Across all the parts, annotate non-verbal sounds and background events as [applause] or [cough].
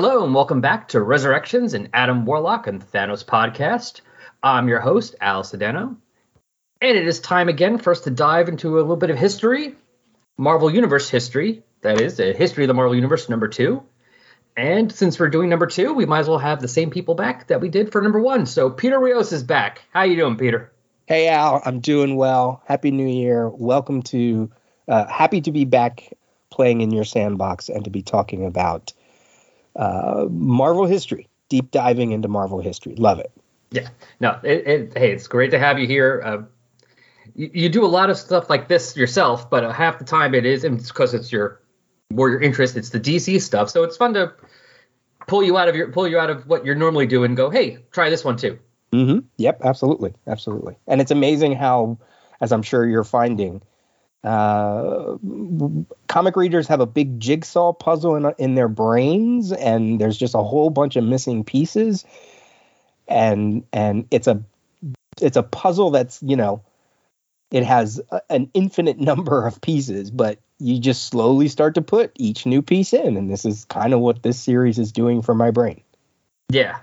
Hello and welcome back to Resurrections and Adam Warlock and Thanos podcast. I'm your host, Al Sedano. And it is time again for us to dive into a little bit of history, Marvel Universe history, that is, the history of the Marvel Universe number two. And since we're doing number two, we might as well have the same people back that we did for number one. So Peter Rios is back. How are you doing, Peter? Hey Al, I'm doing well. Happy New Year. Welcome to uh, happy to be back playing in your sandbox and to be talking about uh, Marvel history, deep diving into Marvel history. Love it. Yeah. No, it, it, hey, it's great to have you here. Uh, you, you, do a lot of stuff like this yourself, but uh, half the time it is, and it's because it's your more your interest. It's the DC stuff, so it's fun to pull you out of your pull you out of what you're normally doing. and go, hey, try this one too. Mm-hmm. Yep, absolutely, absolutely. And it's amazing how, as I'm sure you're finding, uh, comic readers have a big jigsaw puzzle in, in their brains and there's just a whole bunch of missing pieces. And and it's a it's a puzzle that's you know it has a, an infinite [laughs] number of pieces but you just slowly start to put each new piece in and this is kind of what this series is doing for my brain. Yeah.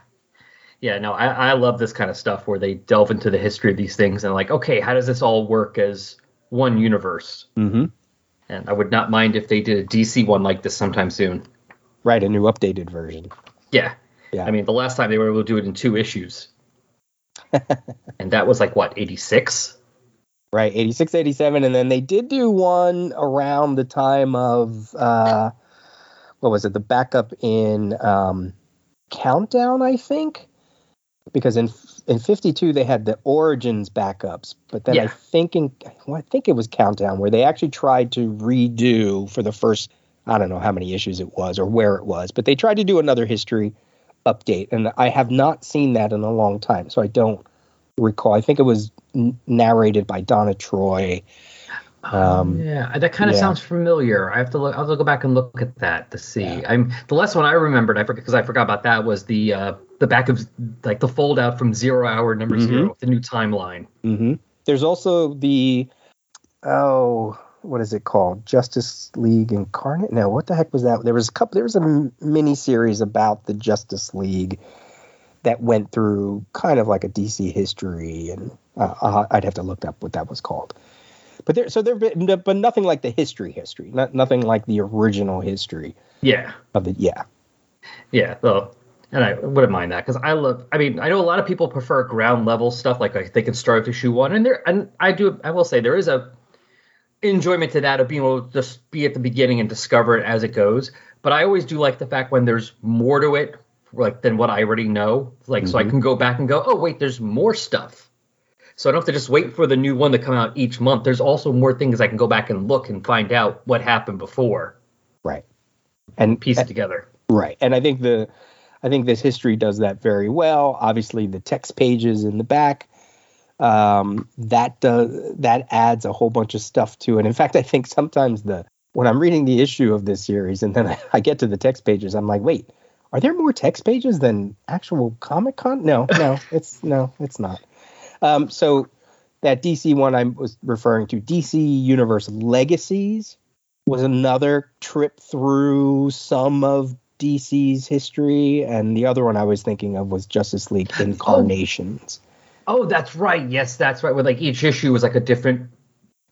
Yeah no I, I love this kind of stuff where they delve into the history of these things and like okay how does this all work as one universe. Mm-hmm. And I would not mind if they did a DC one like this sometime soon. Right, a new updated version. Yeah. Yeah. I mean, the last time they were able to do it in two issues. [laughs] and that was like what, 86? Right, 86, 87. And then they did do one around the time of, uh, what was it, the backup in um, Countdown, I think? Because in in 52 they had the origins backups but then yeah. i think in well, i think it was countdown where they actually tried to redo for the first i don't know how many issues it was or where it was but they tried to do another history update and i have not seen that in a long time so i don't recall i think it was n- narrated by donna troy um, yeah, that kind of yeah. sounds familiar. I have to look. I'll go back and look at that to see. Yeah. I'm the last one I remembered. I forgot because I forgot about that was the uh, the back of like the fold out from Zero Hour Number mm-hmm. Zero, the new timeline. Mm-hmm. There's also the oh, what is it called? Justice League Incarnate? No, what the heck was that? There was a couple. There was a mini series about the Justice League that went through kind of like a DC history, and uh, I'd have to look up what that was called. But there, so there, been, but nothing like the history, history, not nothing like the original history. Yeah. Of the yeah. Yeah. Well, and I wouldn't mind that because I love. I mean, I know a lot of people prefer ground level stuff, like, like they can start with issue one, and there, and I do. I will say there is a enjoyment to that of being able to just be at the beginning and discover it as it goes. But I always do like the fact when there's more to it, like than what I already know. Like, mm-hmm. so I mm-hmm. can go back and go, oh wait, there's more stuff. So I don't have to just wait for the new one to come out each month. There's also more things I can go back and look and find out what happened before. Right. And piece it together. Right. And I think the I think this history does that very well. Obviously the text pages in the back um, that does that adds a whole bunch of stuff to it. In fact, I think sometimes the when I'm reading the issue of this series and then I, [laughs] I get to the text pages, I'm like, wait, are there more text pages than actual comic con? No, no, [laughs] it's no, it's not. Um, so that DC one I was referring to, DC Universe Legacies, was another trip through some of DC's history, and the other one I was thinking of was Justice League oh. Incarnations. Oh, oh that's right. Yes, that's right. Where like each issue was like a different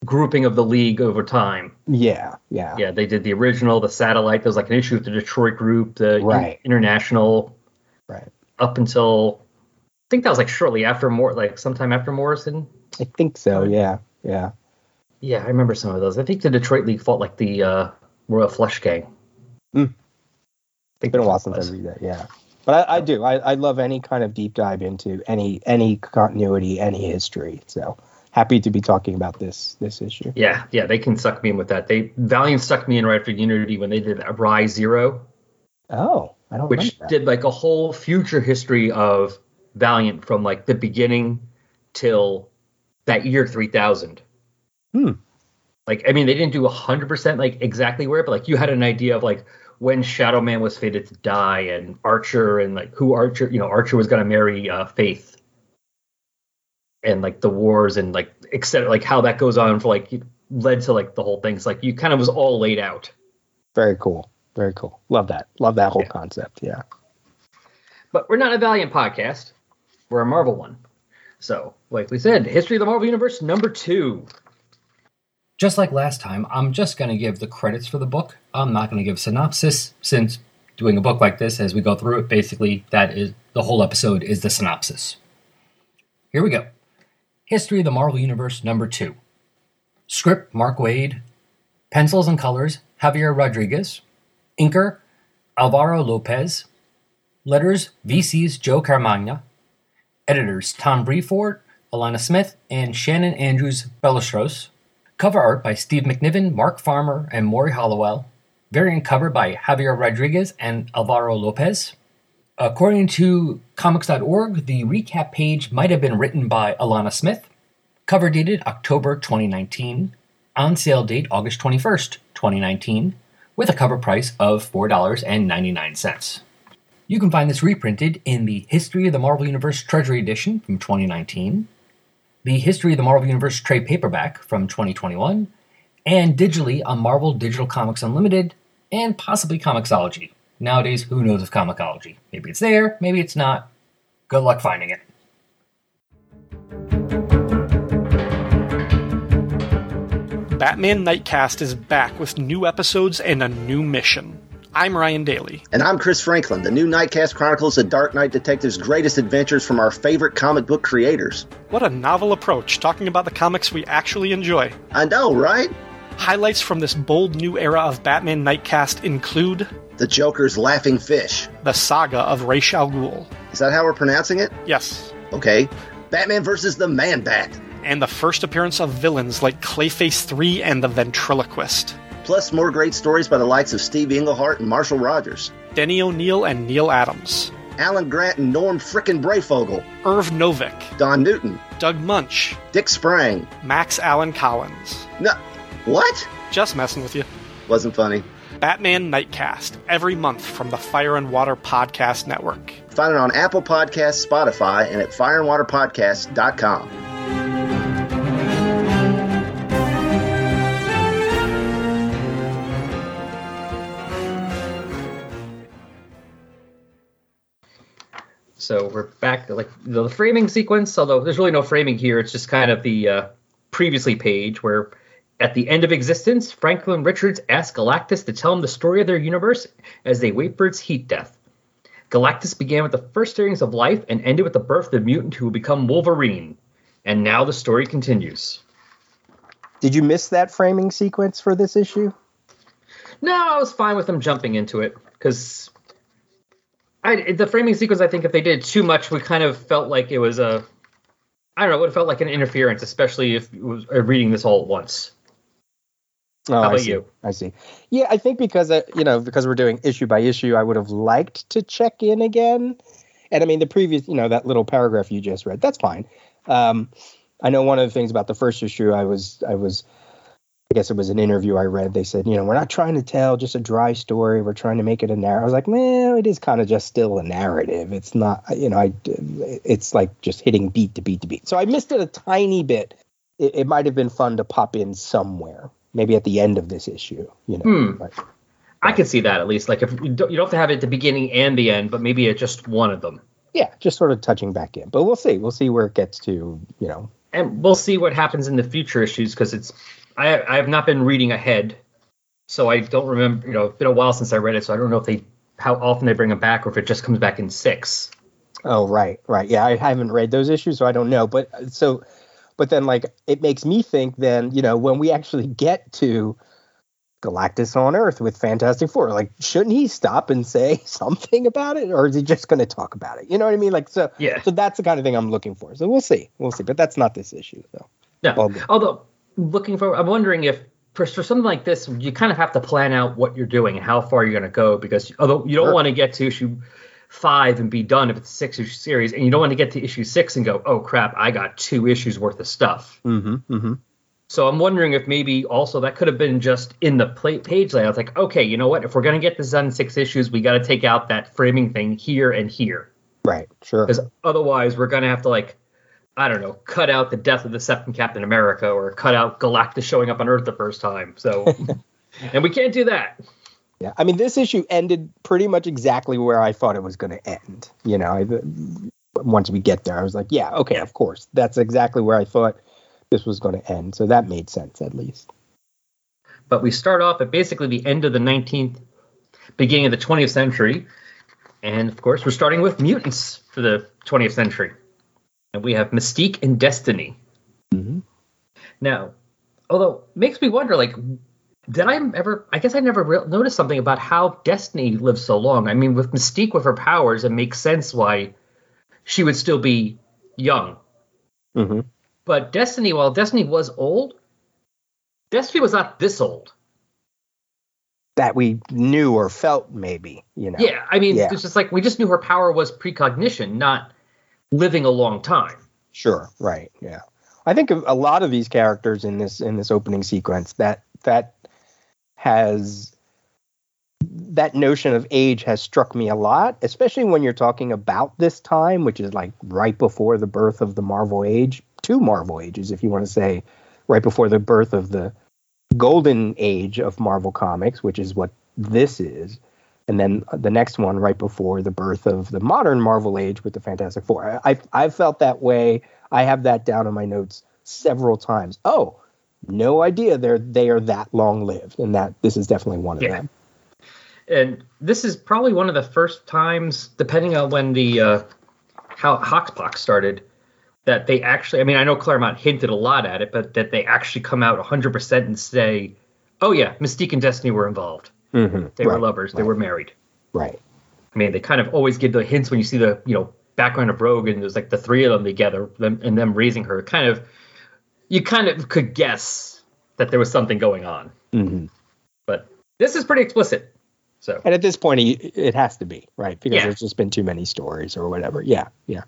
grouping of the league over time. Yeah, yeah, yeah. They did the original, the satellite. There was like an issue with the Detroit group, the right. international, right, up until I think that was like shortly after more, like sometime after Morrison. I think so. Yeah, yeah, yeah. I remember some of those. I think the Detroit League fought like the uh, Royal Flush Gang. Mm. I think been a while since I read that. Yeah, but I, I do. I, I love any kind of deep dive into any any continuity, any history. So happy to be talking about this this issue. Yeah, yeah, they can suck me in with that. They Valiant sucked me in right after Unity when they did Rise Zero. Oh, I don't. Know. Which did like a whole future history of Valiant from like the beginning till that year 3000. Hmm. Like, I mean, they didn't do 100% like exactly where, but like you had an idea of like when Shadow Man was fated to die and Archer and like who Archer, you know, Archer was going to marry uh, Faith and like the wars and like except like how that goes on for like led to like the whole thing. It's like you kind of was all laid out. Very cool. Very cool. Love that. Love that whole Yeah. concept. Yeah. But we're not a Valiant podcast. We're a Marvel one. So, like we said, History of the Marvel Universe number two. Just like last time, I'm just going to give the credits for the book. I'm not going to give synopsis since doing a book like this as we go through it, basically that is the whole episode is the synopsis. Here we go. History of the Marvel Universe number 2. Script Mark Waid, pencils and colors Javier Rodriguez, inker Alvaro Lopez, letters VC's Joe Caramagna, editors Tom Brevoort, Alana Smith, and Shannon Andrews Ballesteros. Cover art by Steve McNiven, Mark Farmer, and Morry Hollowell. Variant cover by Javier Rodriguez and Alvaro Lopez. According to comics.org, the recap page might have been written by Alana Smith. Cover dated October 2019. On sale date August 21st, 2019, with a cover price of $4.99. You can find this reprinted in the History of the Marvel Universe Treasury Edition from 2019, the History of the Marvel Universe trade paperback from 2021, and digitally on Marvel Digital Comics Unlimited and possibly Comixology. Nowadays, who knows of Comixology? Maybe it's there, maybe it's not. Good luck finding it. Batman Nightcast is back with new episodes and a new mission. I'm Ryan Daly. And I'm Chris Franklin. The new Nightcast chronicles the Dark Knight Detective's greatest adventures from our favorite comic book creators. What a novel approach talking about the comics we actually enjoy. I know, right? Highlights from this bold new era of Batman Nightcast include The Joker's Laughing Fish. the saga of Ra's al Ghul. Is that how we're pronouncing it? Yes, Okay. Batman versus the Man Bat. and the first appearance of villains like Clayface 3 and the Ventriloquist. Plus more great stories by the likes of Steve Englehart and Marshall Rogers. Denny O'Neil and Neal Adams. Alan Grant and Norm Frickin' Breyfogle. Irv Novick. Don Newton. Doug Moench. Dick Sprang. Max Allan Collins. No. What? Just messing with you. Wasn't funny. Batman Nightcast, every month from the Fire and Water Podcast Network. Find it on Apple Podcasts, Spotify, and at fireandwaterpodcast.com. So we're back to like the framing sequence, although there's really no framing here. It's just kind of the uh, previously page where at the end of existence, Franklin Richards asks Galactus to tell him the story of their universe as they wait for its heat death. Galactus began with the first stirrings of life and ended with the birth of the mutant who will become Wolverine. And now the story continues. Did you miss that framing sequence for this issue? No, I was fine with them jumping into it because I the framing sequence. I think if they did too much, we kind of felt like it was a I don't know. It would have felt like an interference, especially if it was uh, reading this all at once. Oh, How I about see. you? I see. Yeah, I think because uh, you know because we're doing issue by issue, I would have liked to check in again. And I mean the previous, you know, that little paragraph you just read, that's fine. Um, I know one of the things about the first issue, I was I was I guess it was an interview I read. They said, you know, we're not trying to tell just a dry story. We're trying to make it a narrative. I was like, man, it is kind of just still a narrative. It's not, you know, I, it's like just hitting beat to beat to beat. So I missed it a tiny bit. It, it might have been fun to pop in somewhere, maybe at the end of this issue, you know. Hmm. But, I could see that at least. Like if you don't, you don't have to have it at the beginning and the end, but maybe it's just one of them. yeah, just sort of touching back in. But we'll see. We'll see where it gets to, you know. And we'll see what happens in the future issues because it's I I have not been reading ahead, so I don't remember. You know, it's been a while since I read it, so I don't know if they how often they bring them back or if it just comes back in six. Oh, right, right. Yeah, I haven't read those issues, so I don't know. But so, but then like it makes me think then, you know, when we actually get to Galactus on Earth with Fantastic Four, like shouldn't he stop and say [laughs] something about it, or is he just going to talk about it? You know what I mean? Like so. Yeah. So that's the kind of thing I'm looking for. So we'll see, we'll see. But that's not this issue, though. No. Although looking for, I'm wondering if for, for something like this, you kind of have to plan out what you're doing and how far you're going to go because although you don't Sure. want to get to issue five and be done if it's a six issue series, and you don't want to get to issue six and go, oh crap, I got two issues worth of stuff. Mm-hmm. Mm-hmm. So I'm wondering if maybe also that could have been just in the page layout. It's like, okay, you know what? If we're going to get this done in six issues, we got to take out that framing thing here and here. Right. Sure. Because otherwise, we're going to have to, like, I don't know, cut out the death of the second Captain America or cut out Galactus showing up on Earth the first time. So, [laughs] and we can't do that. Yeah, I mean, this issue ended pretty much exactly where I thought it was going to end. You know, I, once we get there, I was like, yeah, okay, of course, that's exactly where I thought this was going to end. So that made sense at least. But we start off at basically the end of the 19th, beginning of the 20th century, and of course, we're starting with mutants for the 20th century, and we have Mystique and Destiny. Mm-hmm. Now, although it makes me wonder, like, did I ever? I guess I never re- noticed something about how Destiny lives so long. I mean, with Mystique with her powers, it makes sense why she would still be young. Mm-hmm. But Destiny, while Destiny was old, Destiny was not this old. That we knew or felt, maybe, you know. Yeah, I mean, Yeah. it's just like we just knew her power was precognition, not living a long time. Sure. Right. Yeah. I think a lot of these characters in this in this opening sequence that that has that notion of age has struck me a lot, especially when you're talking about this time, which is like right before the birth of the Marvel Age, two Marvel Ages, if you want to say, right before the birth of the golden age of Marvel Comics, which is what this is, and then the next one right before the birth of the modern Marvel Age with the Fantastic Four. I I've felt that way. I have that down in my notes several times. Oh, no idea they're they are that long lived, and that this is definitely one of Yeah. them. And this is probably one of the first times, depending on when the uh, how Hoxpox started, that they actually. I mean, I know Claremont hinted a lot at it, but that they actually come out 100 percent and say, "Oh yeah, Mystique and Destiny were involved. Mm-hmm. They were right, lovers. They were married." right. I mean, they kind of always give the hints when you see the you know background of Rogue and there's like the three of them together them, and them raising her. Kind of, you kind of could guess that there was something going on, hmm but this is pretty explicit. So And at this point, it it has to be right because Yeah. there's just been too many stories or whatever. Yeah, yeah,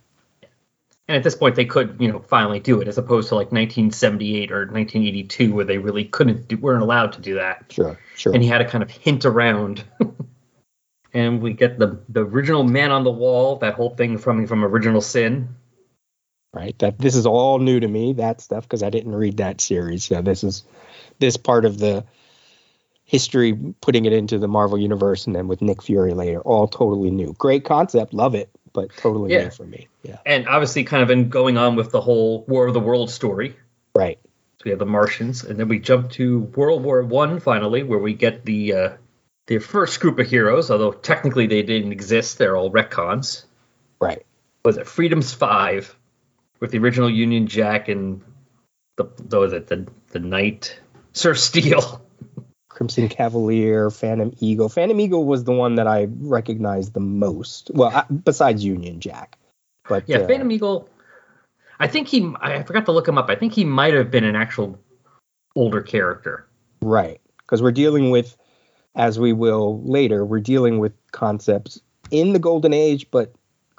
and at this point, they could you know finally do it as opposed to like 1978 or 1982 where they really couldn't do, weren't allowed to do that, sure, sure. and he had to kind of hint around. [laughs] and we get the the original man on the wall, that whole thing from from Original Sin. right? That this is all new to me, that stuff, because I didn't read that series. So this is this part of the history, putting it into the Marvel universe, and then with Nick Fury later, all totally new. Great concept, love it, but totally Yeah. new for me. Yeah, and obviously kind of in going on with the whole War of the World story. right. So we have the Martians, and then we jump to World War One finally, where we get the uh, the first group of heroes. Although technically they didn't exist, they're all retcons. Right. Was it Freedom's Five with the original Union Jack and the, the it the the Knight Sir Steel? [laughs] Crimson Cavalier, Phantom Eagle. Phantom Eagle was the one that I recognized the most. Well, I, besides Union Jack, but Yeah, uh, Phantom Eagle. I think he. I forgot to look him up. I think he might have been an actual older character. Right. Because we're dealing with, as we will later, we're dealing with concepts in the Golden Age, but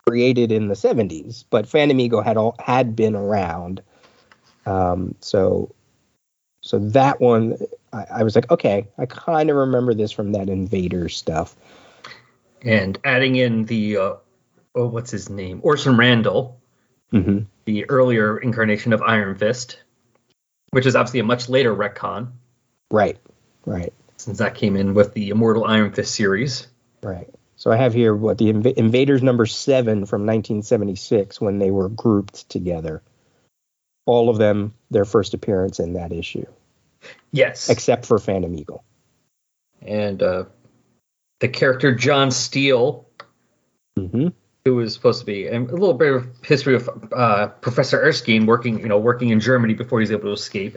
created in the 70s. But Phantom Eagle had all had been around. Um, so so that one I, I was like, okay, I kind of remember this from that Invader stuff. and adding in the uh, oh, what's his name, Orson Randall, hmm the earlier incarnation of Iron Fist, which is obviously a much later retcon Right. Right. since that came in with the Immortal Iron Fist series. Right. So I have here what the Inv- Invaders number seven from 1976 when they were grouped together. All of them, their first appearance in that issue, Yes, except for Phantom Eagle. and uh, the character John Steele, hmm who was supposed to be and a little bit of history of uh, Professor Erskine working, you know, working in Germany before he's able to escape.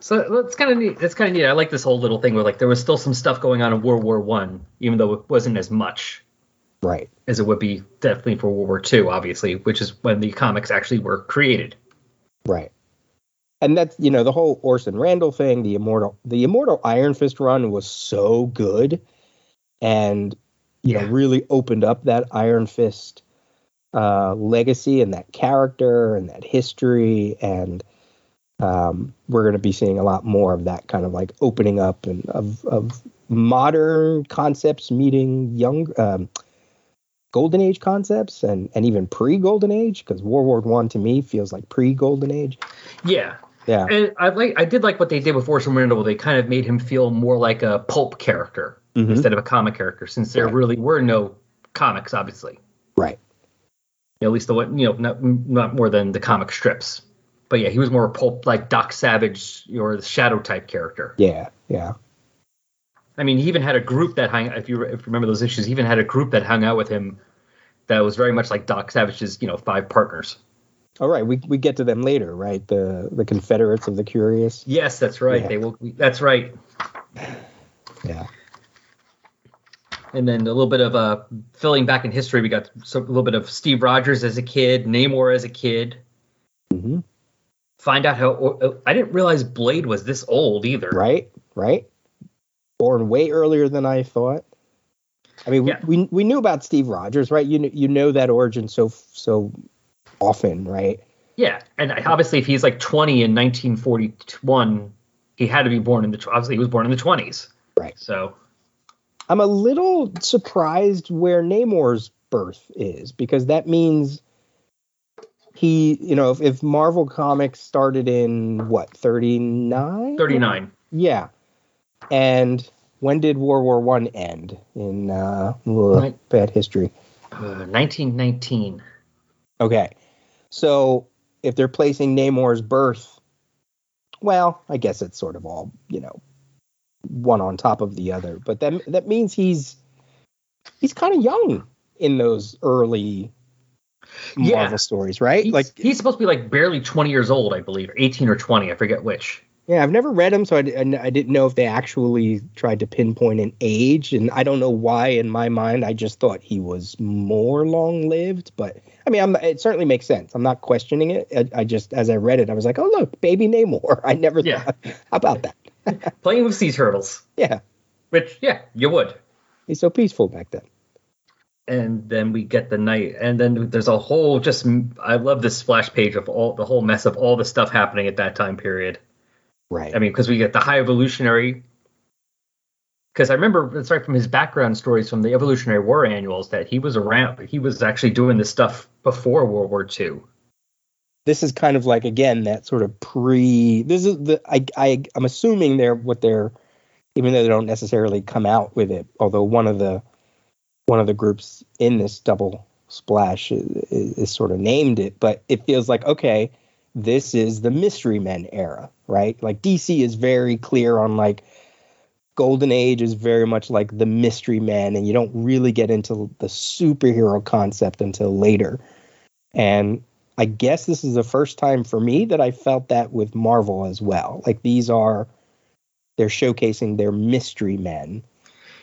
So that's kind of neat. That's kind of neat. I like this whole little thing where like there was still some stuff going on in World War One, even though it wasn't as much. Right. as it would be definitely for World War II, obviously, which is when the comics actually were created. Right. And that's you know the whole Orson Randall thing, the immortal the immortal Iron Fist run was so good, and you know really opened up that Iron Fist uh, legacy and that character and that history, and um, we're going to be seeing a lot more of that kind of like opening up and of of modern concepts meeting young. Um, Golden Age concepts and, and even pre Golden Age because World War One to me feels like pre Golden Age. Yeah, Yeah, and I like I did like what they did with Orson Randall. They kind of made him feel more like a pulp character Mhm. instead of a comic character, since there Right. really were no comics, obviously. Right. At least the one, you know, not, not more than the comic strips. But yeah, he was more pulp like Doc Savage or the Shadow type character. Yeah. Yeah. I mean, he even had a group that hung. If you if you remember those issues, he even had a group that hung out with him that was very much like Doc Savage's, you know, five partners. All right. We we get to them later, right? The the Confederates of the Curious. Yes, that's right. Yeah. They will. That's right. Yeah. And then a little bit of uh, filling back in history. We got some, a little bit of Steve Rogers as a kid, Namor as a kid. Mm-hmm. Find out how. uh, I didn't realize Blade was this old either. Right. Right. Born way earlier than I thought. I mean, Yeah. we, we we knew about Steve Rogers, right? You kn- you know that origin so so often, right? Yeah, and obviously, if he's like 20 in 1941, he had to be born in the. Obviously, he was born in the 20s. Right. So I'm a little surprised where Namor's birth is because that means he, you know, if, if Marvel Comics started in what 39? 39. Yeah. And when did World War One end? In uh, ugh, bad history. Uh, 1919. Okay. So if they're placing Namor's birth, well, I guess it's sort of all, you know, one on top of the other. But that that means he's he's kind of young in those early Yeah. Marvel stories, right? He's, like he's supposed to be like barely 20 years old, I believe, or 18 or 20. I forget which. Yeah, I've never read them, so I, I didn't know if they actually tried to pinpoint an age, and I don't know why. In my mind, I just thought he was more long lived, but I mean, I'm, it certainly makes sense. I'm not questioning it. I, I just, as I read it, I was like, oh look, baby Namor. [laughs] I never Yeah. thought how about that. [laughs] Playing with sea turtles, Yeah, which, yeah, you would. he's so peaceful back then. And then we get the night, and then there's a whole just. I love this splash page of all the whole mess of all the stuff happening at that time period. Right. I mean, because we get the high evolutionary. Because I remember it's right from his background stories from the Evolutionary War annuals that he was around. He was actually doing this stuff before World War II. this is kind of like again that sort of pre. This is the I I I'm assuming they're what they're, even though they don't necessarily come out with it. Although one of the one of the groups in this double splash is, is, is sort of named it, but it feels like okay, this is the Mystery Men era, right? Like DC is very clear on like Golden Age is very much like the Mystery Men, and you don't really get into the superhero concept until later. And I guess this is the first time for me that I felt that with Marvel as well. Like these are they're showcasing their mystery men.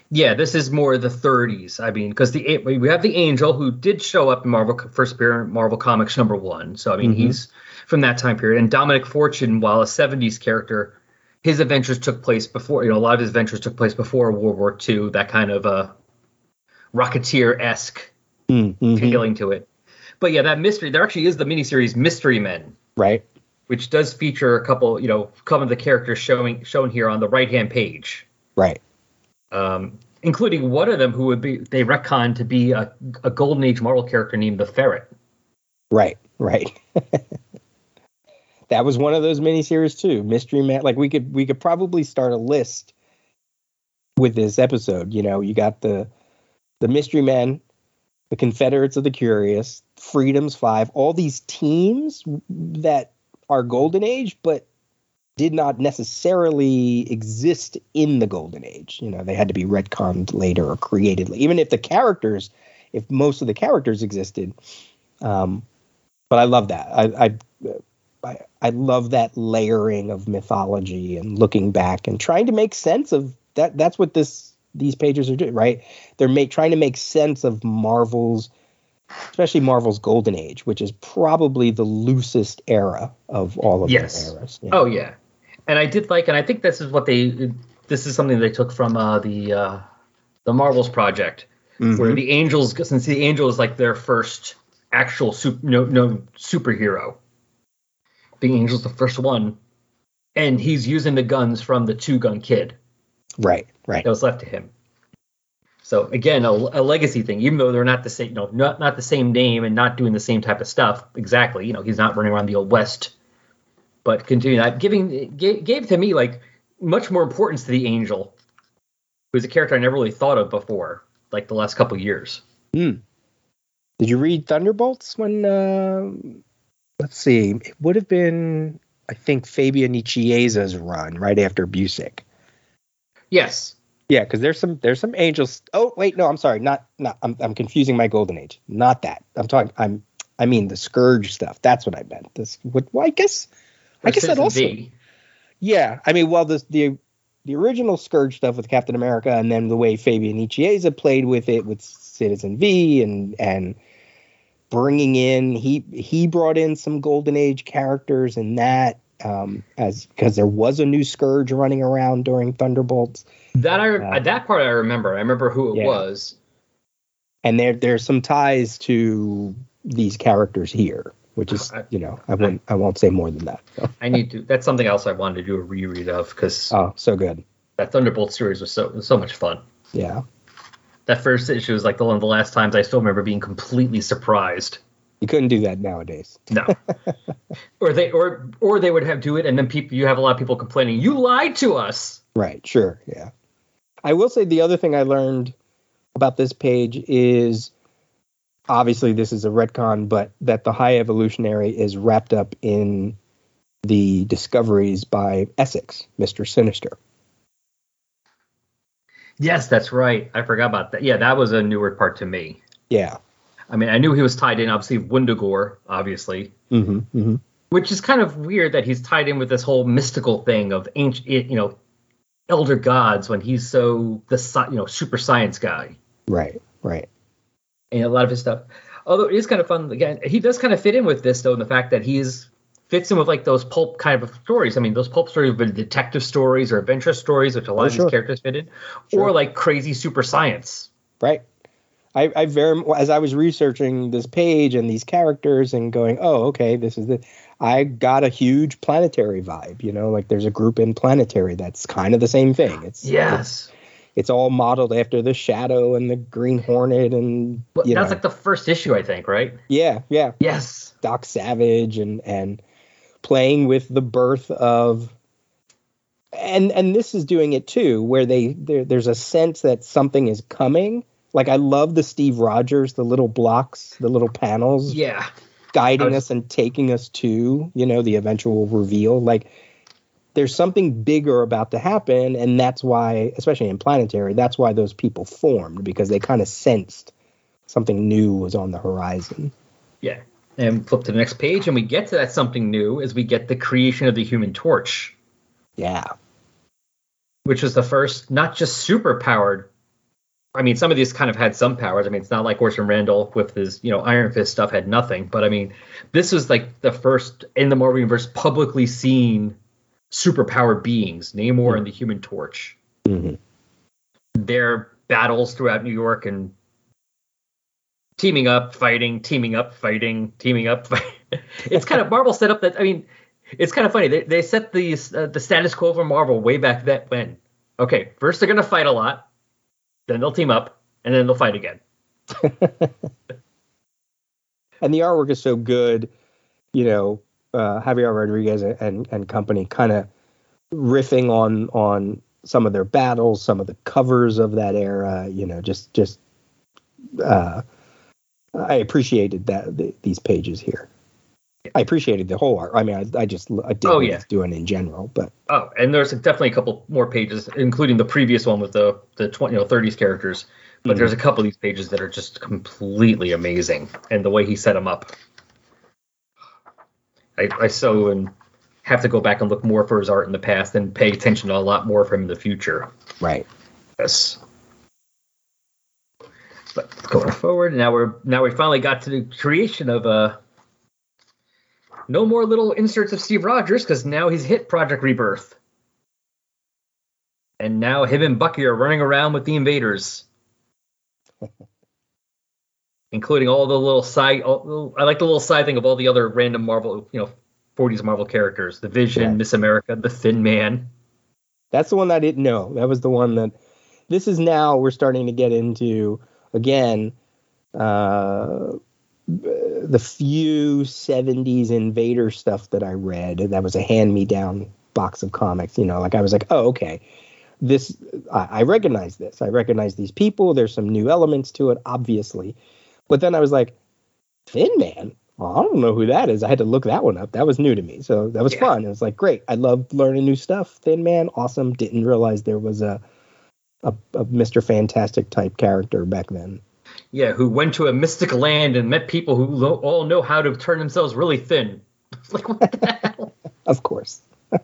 Yeah, this is more the 30s. I mean, because the we have the Angel who did show up in Marvel first appear in Marvel Comics number one. So I mean, Mhm. he's from that time period. And Dominic Fortune, while a 70s character, his adventures took place before. You know, a lot of his adventures took place before World War II. That kind of uh, Rocketeer esque Mhm. feeling to it. But yeah, that mystery. There actually is the miniseries Mystery Men, Right. which does feature a couple. You know, some of the characters showing shown here on the right hand page Right. um, including one of them who would be they retcon to be a, a golden age Marvel character named the Ferret. Right. Right. [laughs] that was one of those miniseries too. Mystery Man. Like we could we could probably start a list with this episode. You know, you got the the Mystery Men, the Confederates of the Curious, Freedom's Five, all these teams that are Golden Age, but did not necessarily exist in the Golden Age. You know, they had to be retconned later or created. Even if the characters, if most of the characters existed, um, but I love that. I, I I I love that layering of mythology and looking back and trying to make sense of that. That's what this these pages are doing, right? They're make, trying to make sense of Marvel's, especially Marvel's Golden Age, which is probably the loosest era of all of Yes. the eras. Yeah. Oh yeah, and I did like, and I think this is what they. This is something they took from uh, the uh, the Marvels project, Mhm. where the Angels, since the Angel is like their first actual super, no, no superhero. The Angel's the first one, and he's using the guns from the Two Gun Kid. right, right, that was left to him. So again, a, a legacy thing, even though they're not the same, you know, not not the same name and not doing the same type of stuff exactly. You know, he's not running around the old west, but continuing that giving gave, gave to me like much more importance to the angel, who's a character I never really thought of before, like the last couple years. Hmm. Did you read Thunderbolts when? Uh, let's see. It would have been, I think, Fabian Nicieza's run right after Busiek. Yes. Yeah, because there's some there's some angels. Oh wait, no, I'm sorry. Not not. I'm I'm confusing my golden age. Not that. I'm talking. I'm. I mean the scourge stuff. That's what I meant. This. What? Well, I guess. I guess that also. V. Yeah, I mean, well, the the the original Scourge stuff with Captain America, and then the way Fabian Nicieza played with it with Citizen V, and and bringing in he he brought in some Golden Age characters and that um, as because there was a new Scourge running around during Thunderbolts, That I Uh, that part I remember. I remember who it Yeah. was. and there there's some ties to these characters here, which is I- you know I won't I won't say more than that. So. [laughs] I need to. That's something else I wanted to do a reread of because Oh, so good. that Thunderbolt series was so was so much fun. Yeah, That first issue was like the one of the last times I still remember being completely surprised. you couldn't do that nowadays. No. [laughs] or they or or they would have do it and then people you have a lot of people complaining, you lied to us. Right, sure, yeah. I will say the other thing I learned about this page is obviously this is a retcon, but that the High Evolutionary is wrapped up in the discoveries by Essex, Mr. Sinister. Yes, that's right. I forgot about that. Yeah, that was a newer part to me. Yeah. I mean, I knew he was tied in, obviously, Wundagore, obviously, Mm-hmm, mm-hmm. which is kind of weird that he's tied in with this whole mystical thing of ancient, you know, elder gods when he's so the you know super science guy Right, right. and a lot of his stuff. Although it is kind of fun. Again, he does kind of fit in with this though, in the fact that he's fits in with like those pulp kind of stories. I mean, those pulp stories have been detective stories or adventure stories, which a lot Oh, of sure. these characters fit in, Sure. or like crazy super science. Right. I, I very as I was researching this page and these characters and going, oh, okay, this is the. I got a huge planetary vibe. You know, like there's a group in planetary that's kind of the same thing. It's Yes, it's all modeled after the Shadow and the Green Hornet and that's know, like the first issue, I think, right? yeah, yeah, Yes. Doc Savage and and playing with the birth of and and this is doing it too where they there, there's a sense that something is coming like i love the steve rogers the little blocks the little panels Yeah. guiding was- us and taking us to you know the eventual reveal like there's something bigger about to happen and that's why especially in planetary that's why those people formed because they kind of sensed something new was on the horizon Yeah. And flip to the next page, and we get to that something new as we get the creation of the Human Torch, yeah which was the first, not just super powered. I mean, some of these kind of had some powers. I mean, it's not like Orson Randall with his, you know, Iron Fist stuff had nothing. But I mean, this was like the first in the Marvel Universe publicly seen super powered beings, Namor and the Human Torch. Mhm. Their battles throughout New York and teaming up, fighting, teaming up, fighting, teaming up. [laughs] It's kind of Marvel set up that. I mean, it's kind of funny. They, they set the uh, the status quo for Marvel way back then. When okay, first they're gonna fight a lot, then they'll team up, and then they'll fight again. [laughs] and the artwork is so good you know uh javier rodriguez and and company kind of riffing on on some of their battles some of the covers of that era you know just just uh i appreciated that th these pages here i appreciated the whole art i mean i, I just i did Oh, yeah. doing in general but Oh, and there's definitely a couple more pages, including the previous one with the the 20 you know 30s characters. But Mhm. there's a couple of these pages that are just completely amazing, and the way he set them up. I, I so and have to go back and look more for his art in the past and pay attention to a lot more for him in the future. right Yes. But going forward, now we're now we finally got to the creation of uh no more little inserts of Steve Rogers because now he's hit Project Rebirth. And now him and Bucky are running around with the invaders. [laughs] Including all the little side all, I like the little side thing of all the other random Marvel, you know, 40s Marvel characters. The Vision, Yeah. Miss America, the Thin Man. That's the one I didn't know. That was the one that this is now we're starting to get into again uh the few 70s invader stuff that I read that was a hand me down box of comics, you know, like I was like, "Oh, okay. this I, I recognize this. I recognize these people. There's some new elements to it, obviously. But then I was like, Thin Man. Well, I don't know who that is. I had to look that one up. That was new to me, so that was Yeah. fun. It was like great. I loved learning new stuff. Thin Man, awesome. Didn't realize there was a a, a Mr. Fantastic type character back then. Yeah, who went to a mystic land and met people who lo- all know how to turn themselves really thin. [laughs] like what the hell? [laughs] Of course. [laughs]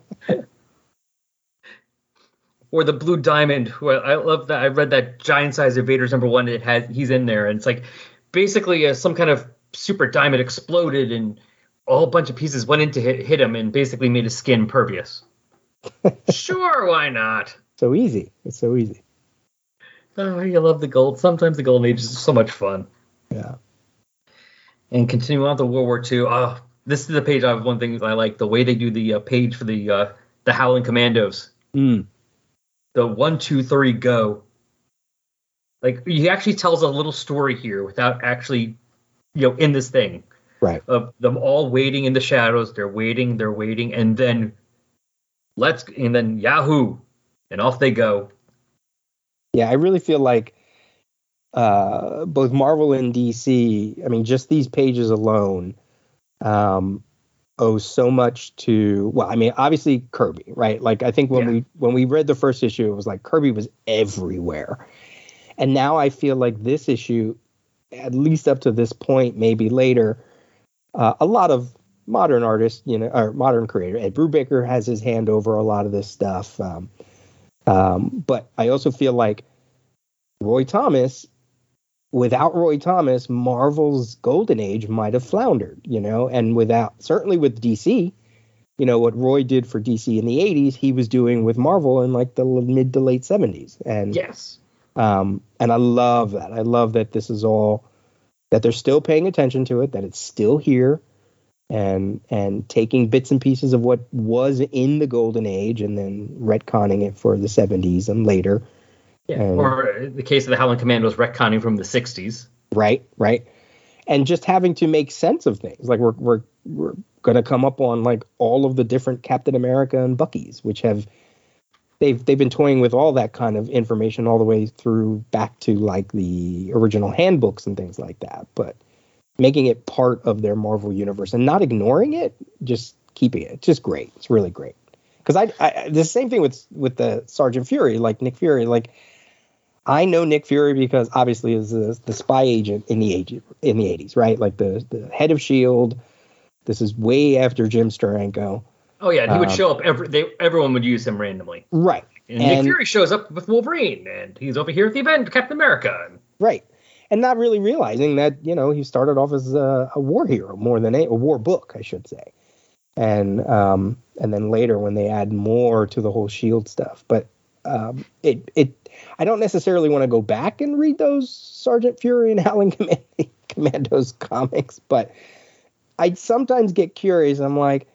Or the Blue Diamond. Who I, I love that. I read that giant size Invaders number one. It has he's in there, and it's like basically uh, some kind of super diamond exploded, and a whole bunch of pieces went in to hit, hit him, and basically made his skin pervious. sure, why not? So easy. It's so easy. Oh, you love the gold. Sometimes the golden age is so much fun. Yeah. And continuing on to World War II. Oh, this is the page I have one thing I like the way they do the uh, page for the uh, the Howling Commandos. Mm. The one, two, three, go. Like he actually tells a little story here without actually, you know, in this thing Right. of them all waiting in the shadows. They're waiting, they're waiting, and then let's and then Yahoo, and off they go. Yeah, I really feel like uh, both Marvel and DC, I mean, just these pages alone um, owe so much to, well, I mean, obviously Kirby, right? Like, I think when Yeah. we when we read the first issue, it was like Kirby was everywhere, and now I feel like this issue, at least up to this point, maybe later, uh, a lot of modern artists, you know, or modern creator Ed Brubaker has his hand over a lot of this stuff. Um, um, but I also feel like Roy Thomas, without Roy Thomas, Marvel's golden age might have floundered, you know, and without certainly with DC, you know, what Roy did for DC in the 80s, he was doing with Marvel in like the mid to late 70s. And Yes. um, and I love that. I love that this is all that they're still paying attention to it, that it's still here, and and taking bits and pieces of what was in the golden age and then retconning it for the 70s and later. Yeah. And- or the case of the Howling Commandos retconning from the '60s. Right, right. And just having to make sense of things. Like we're we're we're gonna come up on like all of the different Captain America and Bucky's, which have they've they've been toying with all that kind of information all the way through back to like the original handbooks and things like that. But making it part of their Marvel universe and not ignoring it, just keeping it. It's just great. It's really great. Because I, I the same thing with with the Sergeant Fury, like Nick Fury, like I know Nick Fury because obviously is the, the spy agent in the age in the 80s, right? Like the the head of Shield. This is way after Jim Steranko. Oh yeah, he would Um, show up. Every they, everyone would use him randomly. Right. And, Nick Fury shows up with Wolverine, and he's over here at the event, Captain America. Right. And not really realizing that, you know, he started off as a, a war hero more than a, a war book, I should say. And um and then later when they add more to the whole shield stuff. But um it it I don't necessarily want to go back and read those Sergeant Fury and [laughs] Howling Command- Commandos comics, but I sometimes get curious. I'm like,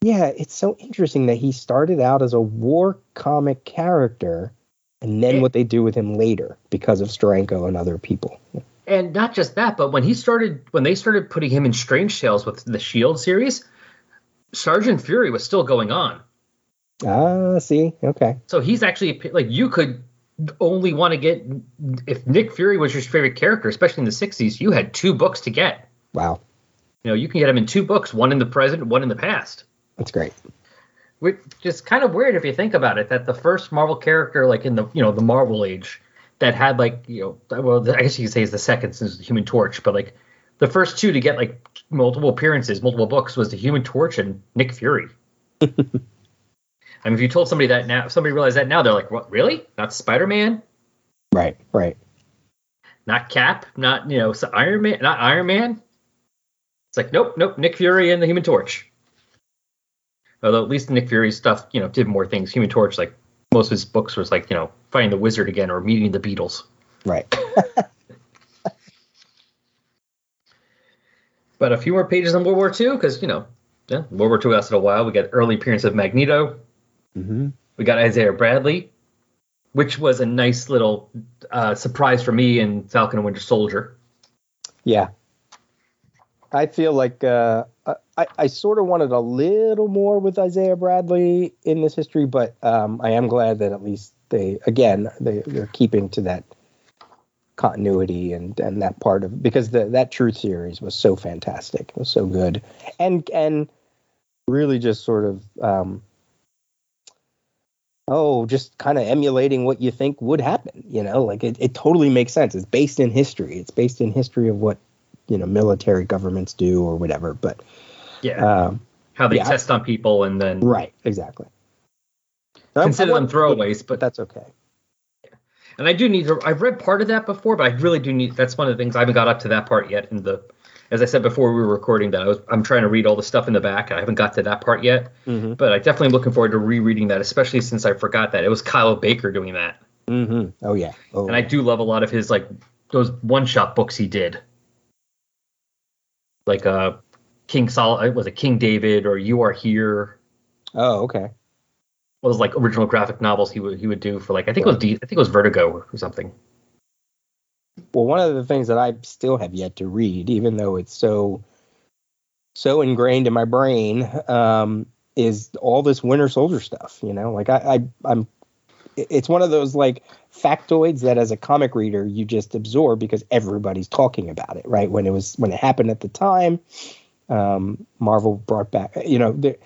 yeah, it's so interesting that he started out as a war comic character and then what they do with him later because of Steranko and other people. And not just that, but when he started, when they started putting him in Strange Tales with the Shield series, Sergeant Fury was still going on. Ah, see, okay, So he's actually like you could only want to get if Nick Fury was your favorite character, especially in the '60s. You had two books to get. wow, You know, you can get him in two books, one in the present, one in the past. that's great. Which is kind of weird if you think about it. That the first Marvel character, like in the you know the Marvel age, that had like you know well I guess you could say is the second since the Human Torch, but like the first two to get like multiple appearances, multiple books was the Human Torch and Nick Fury. [laughs] I mean, if you told somebody that now, if somebody realized that now, they're like, "What? Really? Not Spider Man? Right, right. Not Cap? Not you know so Iron Man? Not Iron Man?" It's like, nope, nope. Nick Fury and the Human Torch. Although at least Nick Fury's stuff, you know, did more things. Human Torch, like most of his books, was like you know finding the wizard again or meeting the Beatles. Right. [laughs] But a few more pages on World War II because you know, yeah, World War II lasted a while. We got early appearance of Magneto. hmm We got Isaiah Bradley, which was a nice little uh, surprise for me in Falcon and Winter Soldier. Yeah. I feel like uh, I, I sort of wanted a little more with Isaiah Bradley in this history, but um, I am glad that at least they again they they're keeping to that continuity and and that part of because the that truth series was so fantastic, it was so good, and and really just sort of um, oh, just kind of emulating what you think would happen. You know, like it, it totally makes sense. It's based in history. It's based in history of what you know military governments do or whatever. But Yeah. um, How they yeah. test on people and then right, exactly. Consider them throwaways, but that's okay. And I do need to. I've read part of that before, but I really do need. That's one of the things I haven't got up to that part yet. In the, as I said before we were recording, that I was I'm trying to read all the stuff in the back. I haven't got to that part yet, Mm-hmm. but I definitely am looking forward to rereading that, especially since I forgot that it was Kyle Baker doing that, Mm-hmm. Oh yeah. Oh, and I do love a lot of his like those one shot books he did, like uh King Sol was it King David or You Are Here. oh okay. Was like original graphic novels he would he would do for like I think it was D, I think it was Vertigo or something. Well, one of the things that I still have yet to read, even though it's so so ingrained in my brain, um, is all this Winter Soldier stuff. You know, like I, I I'm it's one of those like factoids that as a comic reader you just absorb because everybody's talking about it, right? When it was when it happened at the time, um, Marvel brought back, you know, the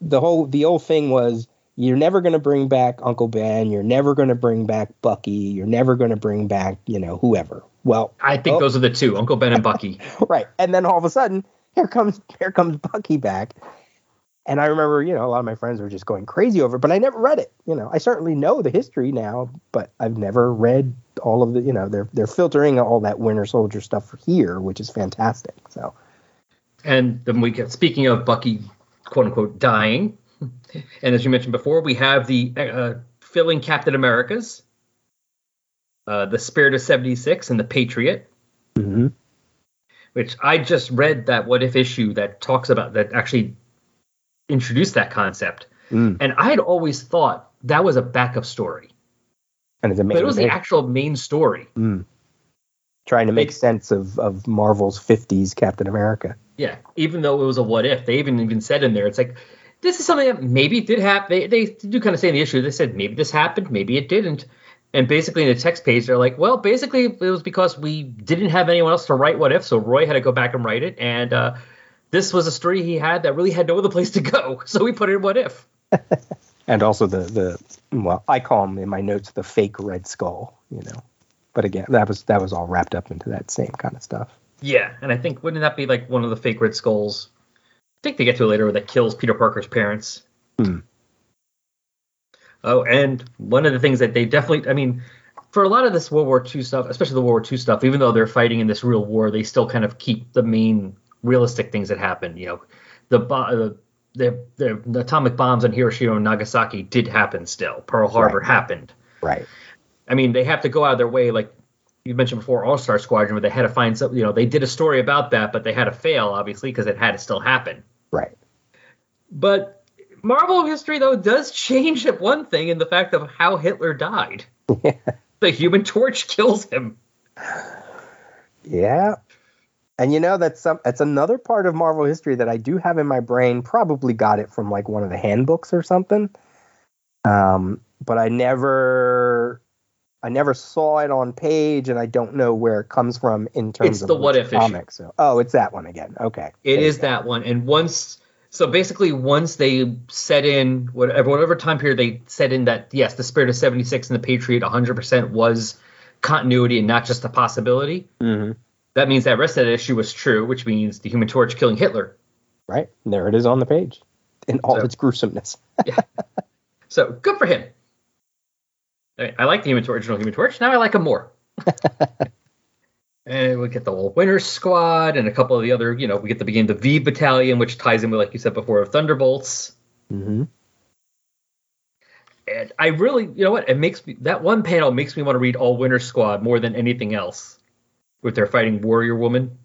the whole the old thing was you're never going to bring back Uncle Ben, you're never going to bring back Bucky, you're never going to bring back, you know, whoever. Well, I think Oh. those are the two, Uncle Ben and Bucky. [laughs] right. And then all of a sudden, here comes here comes Bucky back. And I remember, you know, a lot of my friends were just going crazy over it, but I never read it. You know, I certainly know the history now, but I've never read all of the, you know, they're they're filtering all that Winter Soldier stuff here, which is fantastic. So And then we get speaking of Bucky, quote unquote, dying. And as you mentioned before, we have the uh, filling Captain Americas, uh, the Spirit of '76, and the Patriot. mhm. Which I just read that what if issue that talks about that actually introduced that concept, Mm. and I had always thought that was a backup story, and it's but it was the actual main story. Mm. Trying to make It- sense of, of Marvel's 50s Captain America. Yeah, even though it was a what if, they even even said in there, it's like this is something that maybe did happen. They, they do kind of say in the issue, they said maybe this happened, maybe it didn't. And basically in the text page, they're like, well, basically it was because we didn't have anyone else to write what if, so Roy had to go back and write it, and uh, this was a story he had that really had no other place to go, [laughs] so we put it in what if. [laughs] And also the, the well, I call him in my notes the fake Red Skull, you know. But again, that was that was all wrapped up into that same kind of stuff. Yeah, and I think wouldn't that be like one of the fake Red Skulls? I think they get to it later that kills Peter Parker's parents. Hmm. Oh, and one of the things that they definitely, I mean, for a lot of this World War II stuff, especially the World War II stuff, even though they're fighting in this real war, they still kind of keep the main realistic things that happened. You know, the bo- uh, the, the, the atomic bombs on Hiroshima and Nagasaki did happen still. Pearl Harbor Right. happened. Right. I mean, they have to go out of their way, like you mentioned before, All Star Squadron, where they had to find some. You know, they did a story about that, but they had to fail, obviously, because it had to still happen. Right. But Marvel history, though, does change at one thing in the fact of how Hitler died. [laughs] the Human Torch kills him. Yeah. And you know that's some that's another part of Marvel history that I do have in my brain. Probably got it from like one of the handbooks or something. Um, but I never I never saw it on page, and I don't know where it comes from in terms It's of the What If issue. comic. So, oh, it's that one again. Okay, It There is that one, and once. So basically, once they set in whatever whatever time period they set in that yes, the Spirit of '76 and the Patriot 100% was continuity and not just a possibility. Mhm. That means that rest of that issue was true, which means the Human Torch killing Hitler. right. There it is on the page in all So- its gruesomeness. [laughs] Yeah. So good for him. I, I like the Human Torch, original Human Torch. Now I like him more. [laughs] and we get the whole Winter Squad and a couple of the other, you know, we get the beginning of the V Battalion, which ties in with, like you said before, of Thunderbolts. hmm And I really, you know what? It makes me that one panel makes me want to read all Winter Squad more than anything else. With their fighting Warrior Woman.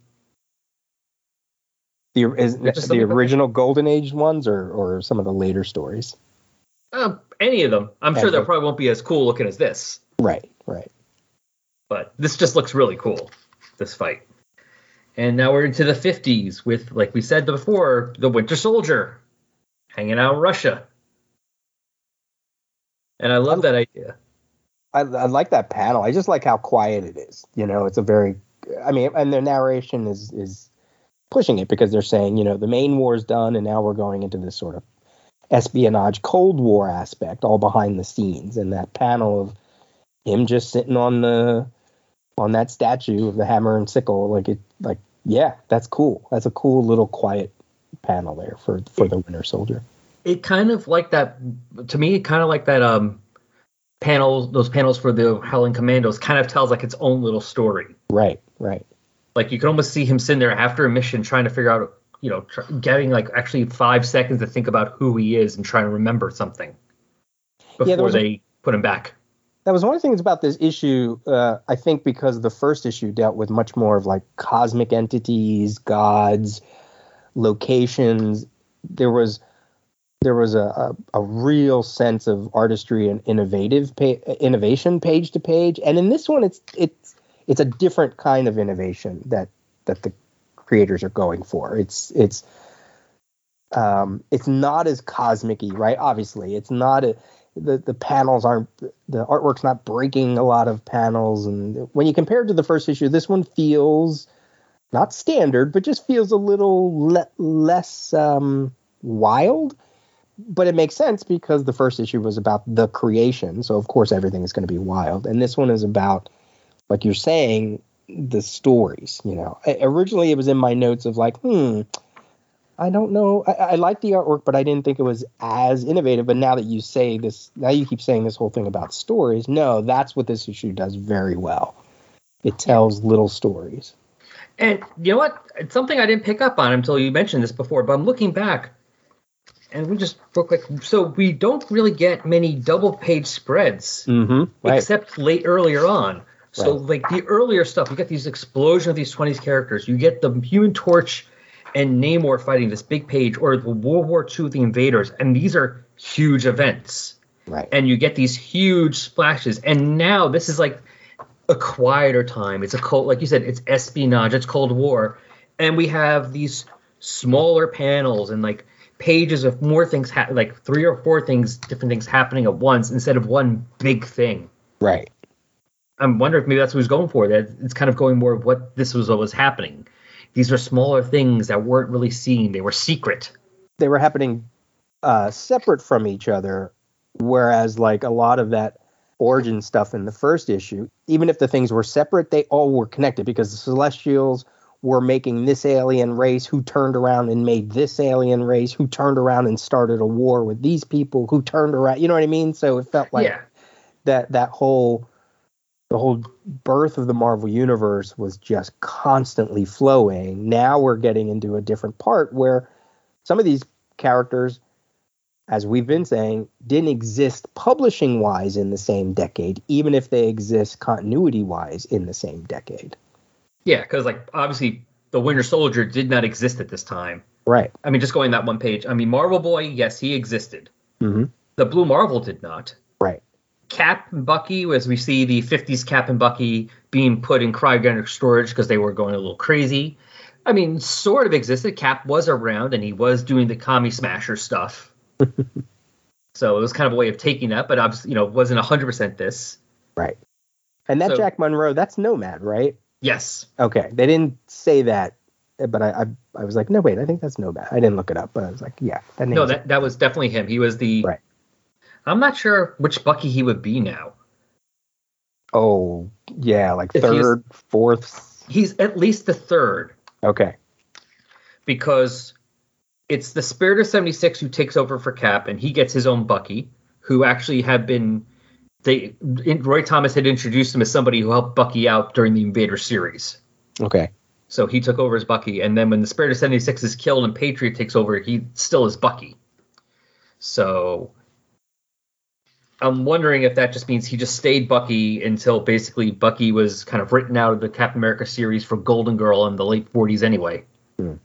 The is the original Golden Age ones, or or some of the later stories. Uh, any of them. I'm sure they probably won't be as cool looking as this. Right. Right. but this just looks really cool this fight and now we're into the 50s with like we said before the winter soldier hanging out in russia And I love that idea. I, I like that panel. I just like how quiet it is. You know, it's a very, I mean, and the narration is is pushing it because they're saying, you know, the main war is done, and now we're going into this sort of espionage Cold War aspect, all behind the scenes. And that panel of him just sitting on the on that statue of the hammer and sickle, like it, like yeah, that's cool. That's a cool little quiet panel there for for the Winter Soldier. It kind of like that to me. It kind of like that um panels. Those panels for the Howling Commandos kind of tells like its own little story. Right, right. Like you can almost see him sitting there after a mission trying to figure out, you know, tr- getting like actually five seconds to think about who he is and trying to remember something before there was a- they put him back. That was one of the things about this issue. Uh, I think because the first issue dealt with much more of like cosmic entities, gods, locations. There was there was a, a, a real sense of artistry and innovative pa- innovation page to page. And in this one, it's it's it's a different kind of innovation that that the creators are going for. It's it's um, it's not as cosmic-y, right? Obviously, it's not a the the panels aren't the artwork's not breaking a lot of panels and when you compare it to the first issue this one feels not standard but just feels a little le- less um, wild but it makes sense because the first issue was about the creation so of course everything is going to be wild and this one is about like you're saying the stories you know I, originally it was in my notes of like hmm I don't know. I, I like the artwork, but I didn't think it was as innovative. But now that you say this, now you keep saying this whole thing about stories. No, that's what this issue does very well. It tells little stories. And you know what? It's something I didn't pick up on until you mentioned this before, but I'm looking back and we just real quick. So we don't really get many double page spreads Mm-hmm. Right. except late earlier on. So Right. like the earlier stuff, you get these explosion of these 20s characters. You get the Human Torch and Namor fighting this big page, or the World War II, the Invaders, and these are huge events. right. And you get these huge splashes. And now this is like a quieter time. It's a cold, like you said, it's espionage, it's Cold War, and we have these smaller panels and like pages of more things, ha- like three or four things, different things happening at once instead of one big thing. right. I'm wondering if maybe that's what he was going for. That it's kind of going more of what this was what was happening. These are smaller things that weren't really seen; they were secret. They were happening uh, separate from each other, whereas like a lot of that origin stuff in the first issue, even if the things were separate, they all were connected because the Celestials were making this alien race who turned around and made this alien race who turned around and started a war with these people who turned around. You know what I mean? So it felt like yeah, that that whole the whole birth of the Marvel universe was just constantly flowing. Now we're getting into a different part where some of these characters as we've been saying didn't exist publishing wise in the same decade even if they exist continuity wise in the same decade. yeah, because like obviously the Winter Soldier did not exist at this time. Right. I mean, just going that one page. I mean, Marvel Boy, yes, he existed. Mhm. The Blue Marvel did not. Right. Cap and Bucky, as we see the 50s Cap and Bucky being put in cryogenic storage because they were going a little crazy. I mean, sort of existed. Cap was around and he was doing the commie smasher stuff. [laughs] so it was kind of a way of taking that, but obviously, you know, wasn't 100% this. Right. And that So- Jack Monroe, that's Nomad, right? Yes. Okay. They didn't say that but I, I I was like, no wait, I think that's Nomad. I didn't look it up, but I was like, yeah, that No, that, that was definitely him. He was the. Right. I'm not sure which Bucky he would be now. Oh yeah, like If he's- third, fourth. He's at least the third. Okay. because it's the Spirit of 76 who takes over for Cap, and he gets his own Bucky, who actually had been. They Roy Thomas had introduced him as somebody who helped Bucky out during the Invader series. Okay. So he took over as Bucky, and then when the Spirit of 76 is killed and Patriot takes over, he still is Bucky. So I'm wondering if that just means he just stayed Bucky until basically Bucky was kind of written out of the Captain America series for Golden Girl in the late 40s anyway. Hmm.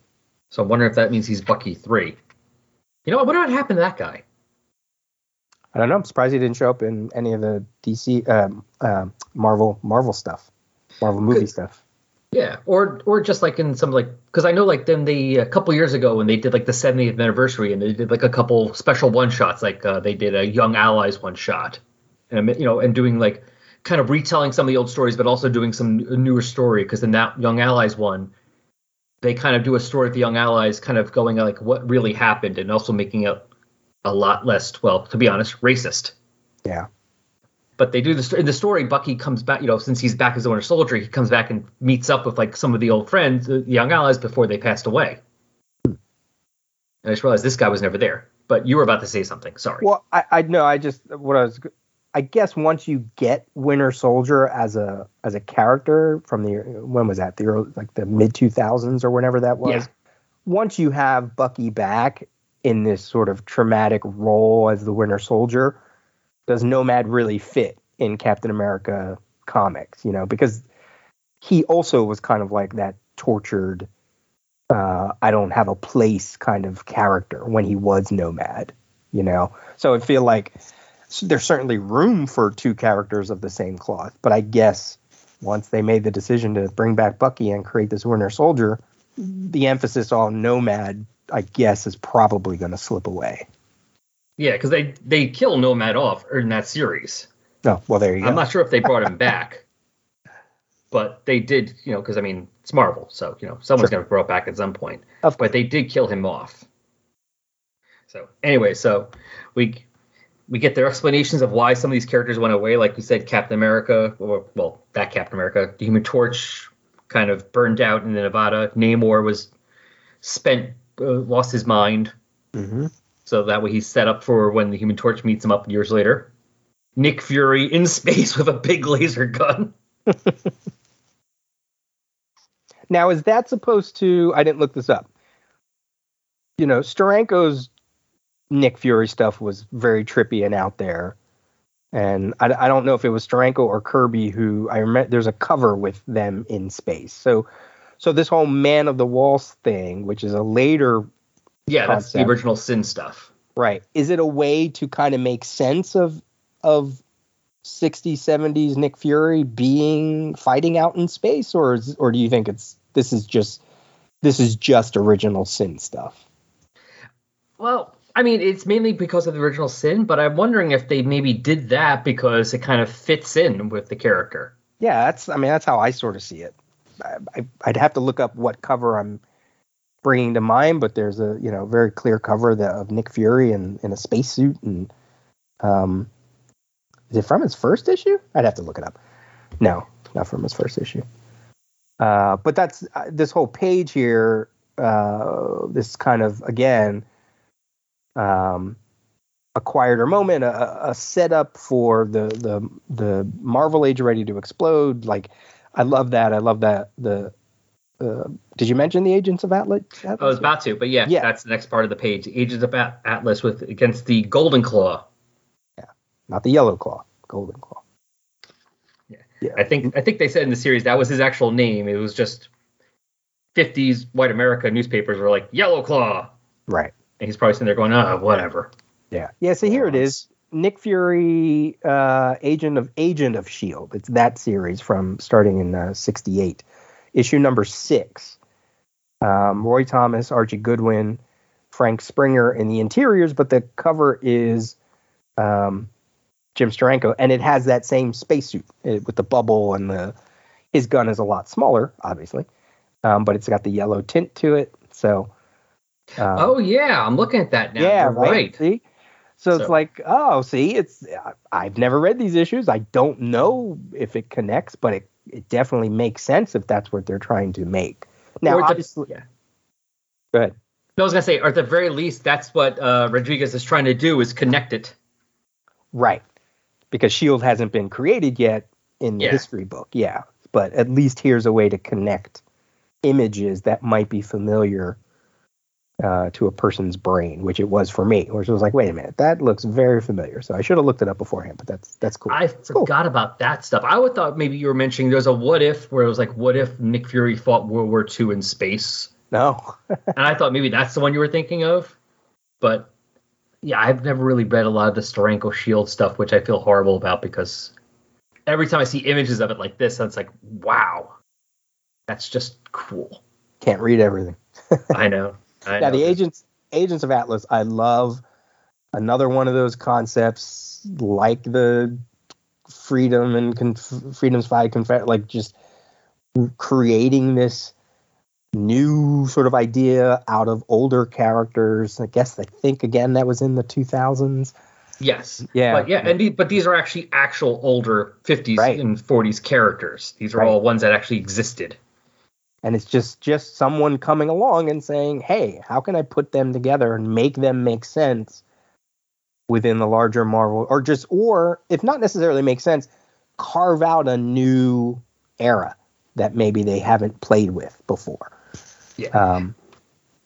So I'm wondering if that means he's Bucky 3. You know, I wonder what happened to that guy. I don't know. I'm surprised he didn't show up in any of the DC, um, um, Marvel, Marvel stuff, Marvel movie Good. stuff. Yeah, or or just like in some like because I know like then they a couple years ago when they did like the 70th anniversary and they did like a couple special one shots like uh, they did a Young Allies one shot, and you know and doing like kind of retelling some of the old stories but also doing some newer story because in that Young Allies one they kind of do a story of the Young Allies kind of going like what really happened and also making it a lot less well to be honest racist. Yeah. But they do this in the story. Bucky comes back, you know, since he's back as a Winter Soldier, he comes back and meets up with like some of the old friends, the young allies, before they passed away. And I just realized this guy was never there. But you were about to say something. Sorry. Well, I, I know. I just what I was. I guess once you get Winter Soldier as a as a character from the when was that the early, like the mid two thousands or whenever that was. Yeah. Once you have Bucky back in this sort of traumatic role as the Winter Soldier, does Nomad really fit in Captain America comics? You know, because he also was kind of like that tortured, uh, I don't have a place kind of character when he was Nomad. You know, so I feel like there's certainly room for two characters of the same cloth, but I guess once they made the decision to bring back Bucky and create this Winter Soldier, the emphasis on Nomad, I guess, is probably going to slip away. Yeah, because they they kill Nomad off in that series. Oh, well, there you go. I'm not sure if they brought him [laughs] back, but they did. You know, because I mean it's Marvel, so you know someone's Sure. going to bring it back at some point. Of but they did kill him off. So anyway, so we we get their explanations of why some of these characters went away. Like we said, Captain America, or well, that Captain America, the Human Torch, kind of burned out in Nevada. Namor was spent, uh, lost his mind. hmm So that way he's set up for when the Human Torch meets him up years later. Nick Fury in space [laughs] with a big laser gun. [laughs] Now, is that supposed to? I didn't look this up. You know, Steranko's Nick Fury stuff was very trippy and out there, and I, I don't know if it was Steranko or Kirby who I remember. There's a cover with them in space. So, so this whole Man of the Walls thing, which is a later Yeah, that's the original Sin stuff. right, is it a way to kind of make sense of of 60s 70s Nick Fury being fighting out in space or is, or do you think it's this is just this is just original sin stuff Well, I mean, it's mainly because of the original Sin, but I'm wondering if they maybe did that because it kind of fits in with the character. yeah that's i mean that's how i sort of see it I, I, i'd have to look up what cover i'm bringing to mind but there's a you know very clear cover that of nick fury in, in a spacesuit and um is it from his first issue i'd have to look it up no not from his first issue uh but that's uh, this whole page here uh this kind of again um a quieter moment, a, a setup for the the the Marvel Age ready to explode. Like, I love that. I love that. The uh, did you mention the Agents of Atlas? I was about to, but yeah, Yeah. that's the next part of the page. Agents of At- Atlas with against the Golden Claw. Yeah, not the Yellow Claw, Golden Claw. Yeah. yeah. I think I think they said in the series that was his actual name. It was just 50s white America newspapers were like Yellow Claw, Right. and he's probably sitting there going, "Oh, whatever." Yeah. Yeah. So here it is. Nick Fury, uh, agent of Agent of Shield. It's that series from starting in uh, '68, issue number six. Um, Roy Thomas, Archie Goodwin, Frank Springer in the interiors, but the cover is um, Jim Steranko, and it has that same spacesuit uh, with the bubble and the. His gun is a lot smaller, obviously, um, but it's got the yellow tint to it. So. um, oh yeah, I'm looking at that now. yeah, right. right. See, so, it's like, oh, see, it's I've never read these issues. I don't know if it connects, but it it definitely makes sense if that's what they're trying to make. Now, the- obviously, yeah. go ahead. I was gonna say, or at the very least, that's what uh, Rodriguez is trying to do is connect it. Right, because Shield hasn't been created yet in the Yeah. history book. Yeah, but at least here's a way to connect images that might be familiar uh, to a person's brain, which it was for me. Which was like, wait a minute, that looks very familiar. So I should have looked it up beforehand, but that's that's cool. I forgot about that stuff. I would thought maybe you were mentioning there's a what if where it was like, what if Nick Fury fought World War II in space? no, [laughs] and I thought maybe that's the one you were thinking of. But yeah, I've never really read a lot of the Steranko Shield stuff, which I feel horrible about because every time I see images of it like this, it's like, wow. That's just cool. Can't read everything. [laughs] I know. I yeah, the agents agents of Atlas. I love another one of those concepts like the freedom and conf- freedom's fight confed like just creating this new sort of idea out of older characters. I guess I think again that was in the 2000s. Yes. Yeah. But yeah, and the, but these are actually actual older 50s Right. and 40s characters. These are Right. all ones that actually existed. And it's just just someone coming along and saying hey how can i put them together and make them make sense within the larger marvel or just or if not necessarily make sense carve out a new era that maybe they haven't played with before Yeah. um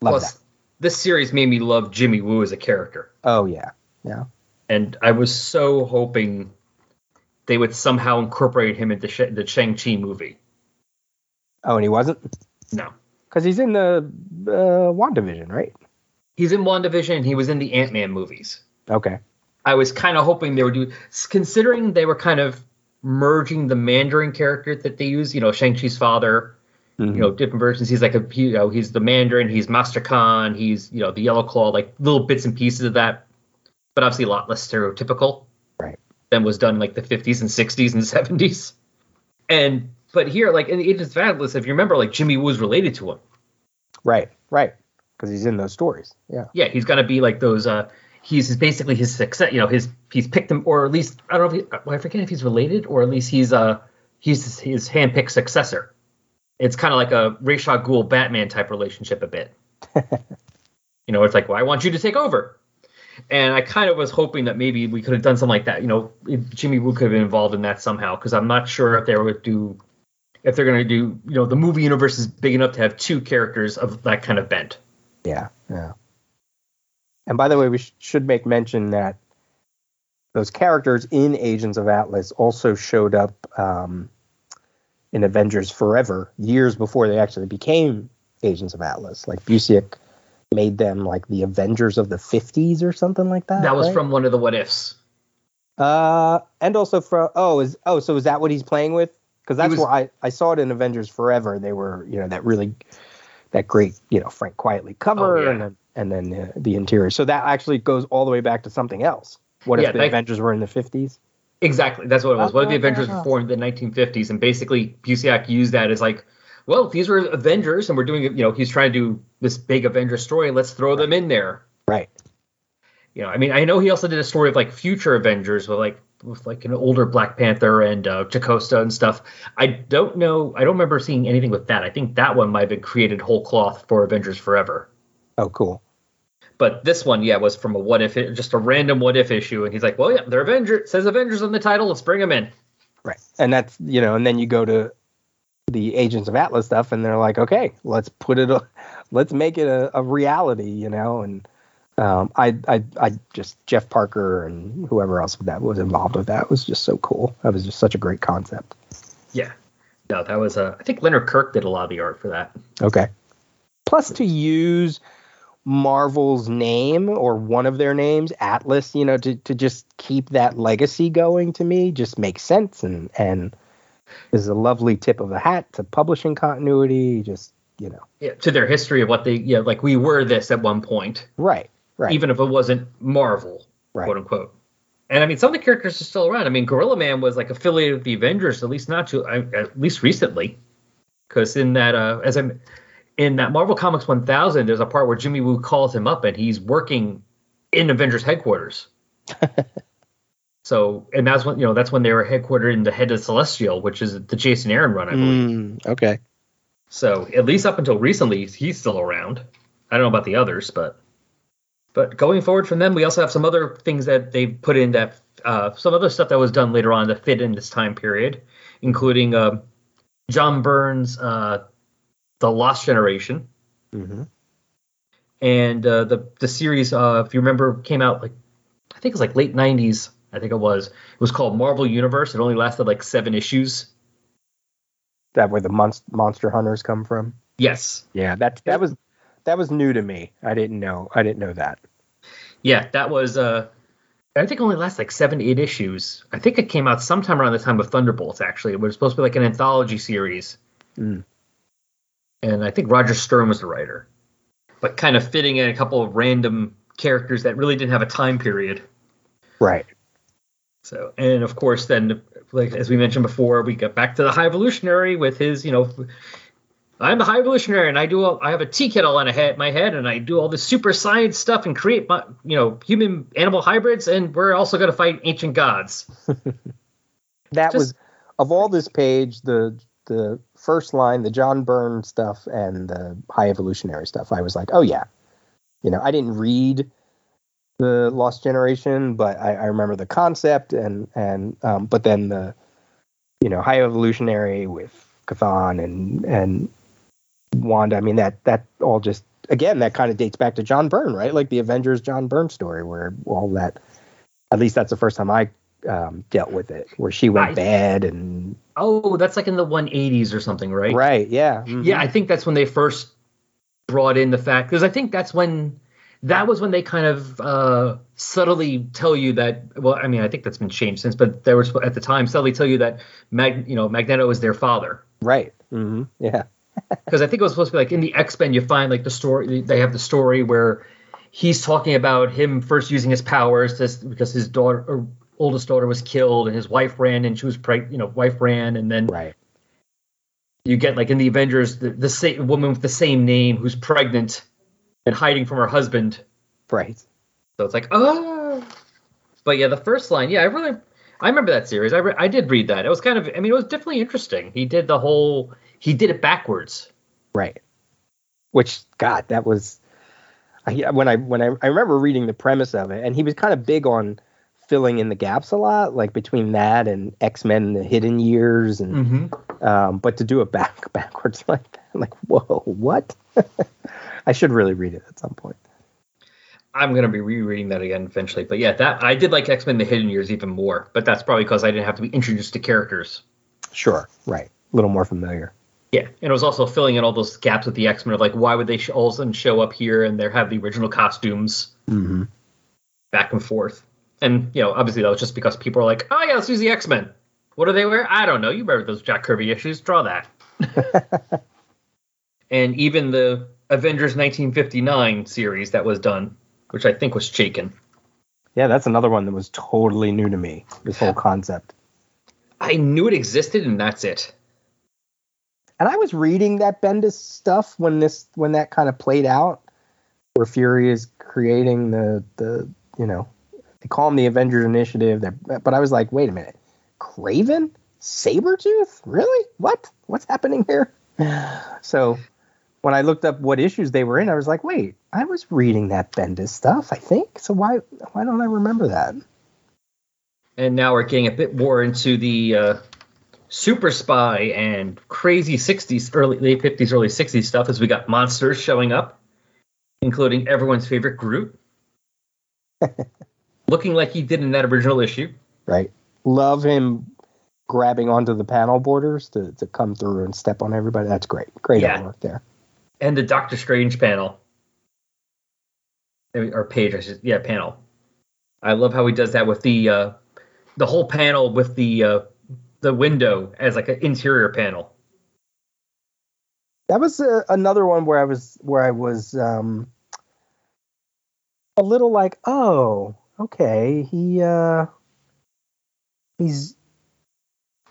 love Plus, that this series made me love Jimmy Woo as a character. oh yeah yeah And I was so hoping they would somehow incorporate him into the Shang-Chi movie. Oh and he wasn't No. because he's in the uh wandavision right He's in WandaVision and he was in the Ant-Man movies. okay I was kind of hoping they would do, considering they were kind of merging the Mandarin character that they use, you know, Shang-Chi's father, Mhm. you know, different versions. He's like a, you know, he's the Mandarin, he's Master Khan, he's, you know, the Yellow Claw, like little bits and pieces of that, but obviously a lot less stereotypical Right. than was done in like the 50s and 60s and 70s. And, but here, like in the Agents of Atlas, if you remember, like Jimmy Woo was related to him. right right because he's in those stories yeah yeah, he's gonna be like those. uh He's basically his success. You know, his he's picked him, or at least I don't know. If he, well, I forget if he's related, or at least he's uh he's his, his handpicked successor. It's kind of like a Ra's al Ghul Batman type relationship a bit. [laughs] you know, it's like, well, I want you to take over. And I kind of was hoping that maybe we could have done something like that. You know, Jimmy Woo could have been involved in that somehow, because I'm not sure if they would do, if they're going to do, you know, the movie universe is big enough to have two characters of that kind of bent. Yeah, yeah. And by the way, we sh- should make mention that those characters in Agents of Atlas also showed up um, in Avengers Forever years before they actually became Agents of Atlas. Like Busiek made them like the Avengers of the 50s or something like that. That was right? from one of the what ifs. Uh, and also from oh is oh so is that what he's playing with? Because that's was- where I I saw it in Avengers Forever. They were you know that really that great you know Frank Quitely cover Oh, yeah. and then and then uh, the interior. So that actually goes all the way back to something else. What Yeah, if the that- Avengers were in the fifties? Exactly, that's what it was. What if the Oh. Avengers were formed in the 1950s? And basically, Busiek used that as like, well, if these were Avengers, and we're doing, you know, he's trying to do this big Avengers story. Let's throw them in there. Right. You know, I mean, I know he also did a story of like future Avengers with like with like an older Black Panther and uh, Jocasta and stuff. I don't know. I don't remember seeing anything with that. I think that one might have been created whole cloth for Avengers Forever. Oh, cool. But this one, yeah, was from a what if, just a random what if issue, and he's like, well, yeah, they're Avengers. Says Avengers in the title. Let's bring them in. Right. And that's you know, and then you go to the Agents of Atlas stuff, and they're like, okay, let's put it, [laughs] let's make it a, a reality, you know, and. Um, I, I, I just Jeff Parker and whoever else that was involved with that was just so cool. That was just such a great concept. Yeah. No, that was uh, I think Leonard Kirk did a lot of the art for that. Okay. Plus, to use Marvel's name or one of their names, Atlas, you know, to, to just keep that legacy going to me just makes sense and and is a lovely tip of the hat to publishing continuity. Just you know, Yeah, to their history of what they, yeah, like we were this at one point, right, right, even if it wasn't Marvel, Right. quote unquote. And I mean, some of the characters are still around. I mean, Gorilla Man was like affiliated with the Avengers, at least not to, at least recently, because in that, uh, as I'm in that Marvel Comics 1000, there's a part where Jimmy Woo calls him up and he's working in Avengers headquarters. [laughs] so, and that's when you know that's when they were headquartered in the Head of Celestial, which is the Jason Aaron run, I believe. Mm, okay, So at least up until recently, he's still around. I don't know about the others, but but going forward from them, we also have some other things that they've put in that uh, some other stuff that was done later on that fit in this time period, including uh, John Byrne's uh, The Lost Generation hmm and uh, the the series. Uh, if you remember, came out like I think it was like late '90s. I think it was. It was called Marvel Universe. It only lasted like seven issues. that where the monst- monster hunters come from. Yes, Yeah, that that was that was new to me. I didn't know. I didn't know that. Yeah, that was uh I think only lasts like seven, eight issues. I think it came out sometime around the time of Thunderbolts, actually. It was supposed to be like an anthology series. Mm. and I think Roger Stern was the writer, but kind of fitting in a couple of random characters that really didn't have a time period. Right. So, and of course, then, like as we mentioned before, we got back to the High Evolutionary with his, you know, I'm the High Evolutionary, and I do all, I have a tea kettle on a head, my head, and I do all this super science stuff and create, my, you know, human animal hybrids, and we're also going to fight ancient gods. [laughs] That Just- was of all this page, the the first line, the John Byrne stuff and the high evolutionary stuff. I was like, oh yeah, you know, I didn't read the Lost Generation, but I, I remember the concept and and um, but then the you know high evolutionary with Cathan and and Wanda. I mean that that all just again that kind of dates back to John Byrne, right? Like the Avengers John Byrne story, where all that. At least that's the first time I um, dealt with it, where she went I- bad and Oh, that's like in the 180s or something, right? right, yeah, mhm. Yeah, I think that's when they first brought in the fact because I think that's when that was when they kind of uh, subtly tell you that. Well, I mean, I think that's been changed since, but there was at the time subtly tell you that Mag, you know, Magneto is their father. right, hmm yeah, because I think it was supposed to be like in the X Men, you find like the story. They have the story where he's talking about him first using his powers to, because his daughter, or oldest daughter, was killed, and his wife ran, and she was pregnant. You know, wife ran, and then right, you get like in the Avengers, the, the same woman with the same name who's pregnant and hiding from her husband. right. So it's like, oh. But yeah, the first line, yeah, I really, I remember that series. I re- I did read that. It was kind of, I mean, it was definitely interesting. He did the whole, he did it backwards. Right. Which God, that was I, when I when I, I remember reading the premise of it, and he was kind of big on filling in the gaps a lot, like between that and X Men: The Hidden Years, and Mm-hmm. um, but to do it back [laughs] backwards like that, like whoa, what? [laughs] I should really read it at some point. I'm gonna be rereading that again eventually. But yeah, that I did like X Men: The Hidden Years even more. But that's probably because I didn't have to be introduced to characters. Sure, right, a little more familiar. Yeah, and it was also filling in all those gaps with the X Men of like, why would they sh- all of a sudden show up here and they have the original costumes Mm-hmm. back and forth? And you know, obviously that was just because people are like, oh yeah, let's use the X Men. What do they wear? I don't know. You remember those Jack Kirby issues? Draw that. [laughs] and even the Avengers 1959 series that was done, which I think was Chaykin. Yeah, that's another one that was totally new to me. This whole [laughs] concept. I knew it existed, and that's it. And I was reading that Bendis stuff when this when that kind of played out, where Fury is creating the the you know they call them the Avengers Initiative. But I was like, wait a minute, Kraven, Sabretooth, really? What? What's happening here? [sighs] So when I looked up what issues they were in, I was like, wait, I was reading that Bendis stuff. I think so. Why why don't I remember that? and now we're getting a bit more into the uh, super spy and crazy 60s early late 50s early 60s stuff as we got monsters showing up including everyone's favorite groot [laughs] looking like he did in that original issue Right? Love him grabbing onto the panel borders to, to come through and step on everybody. That's great. Great Yeah. artwork there. and the doctor strange panel or page I should, yeah panel i love how he does that with the uh, the whole panel with the uh, the window as like an interior panel That was uh, another one where I was where I was um, a little like, oh, okay, he uh, he's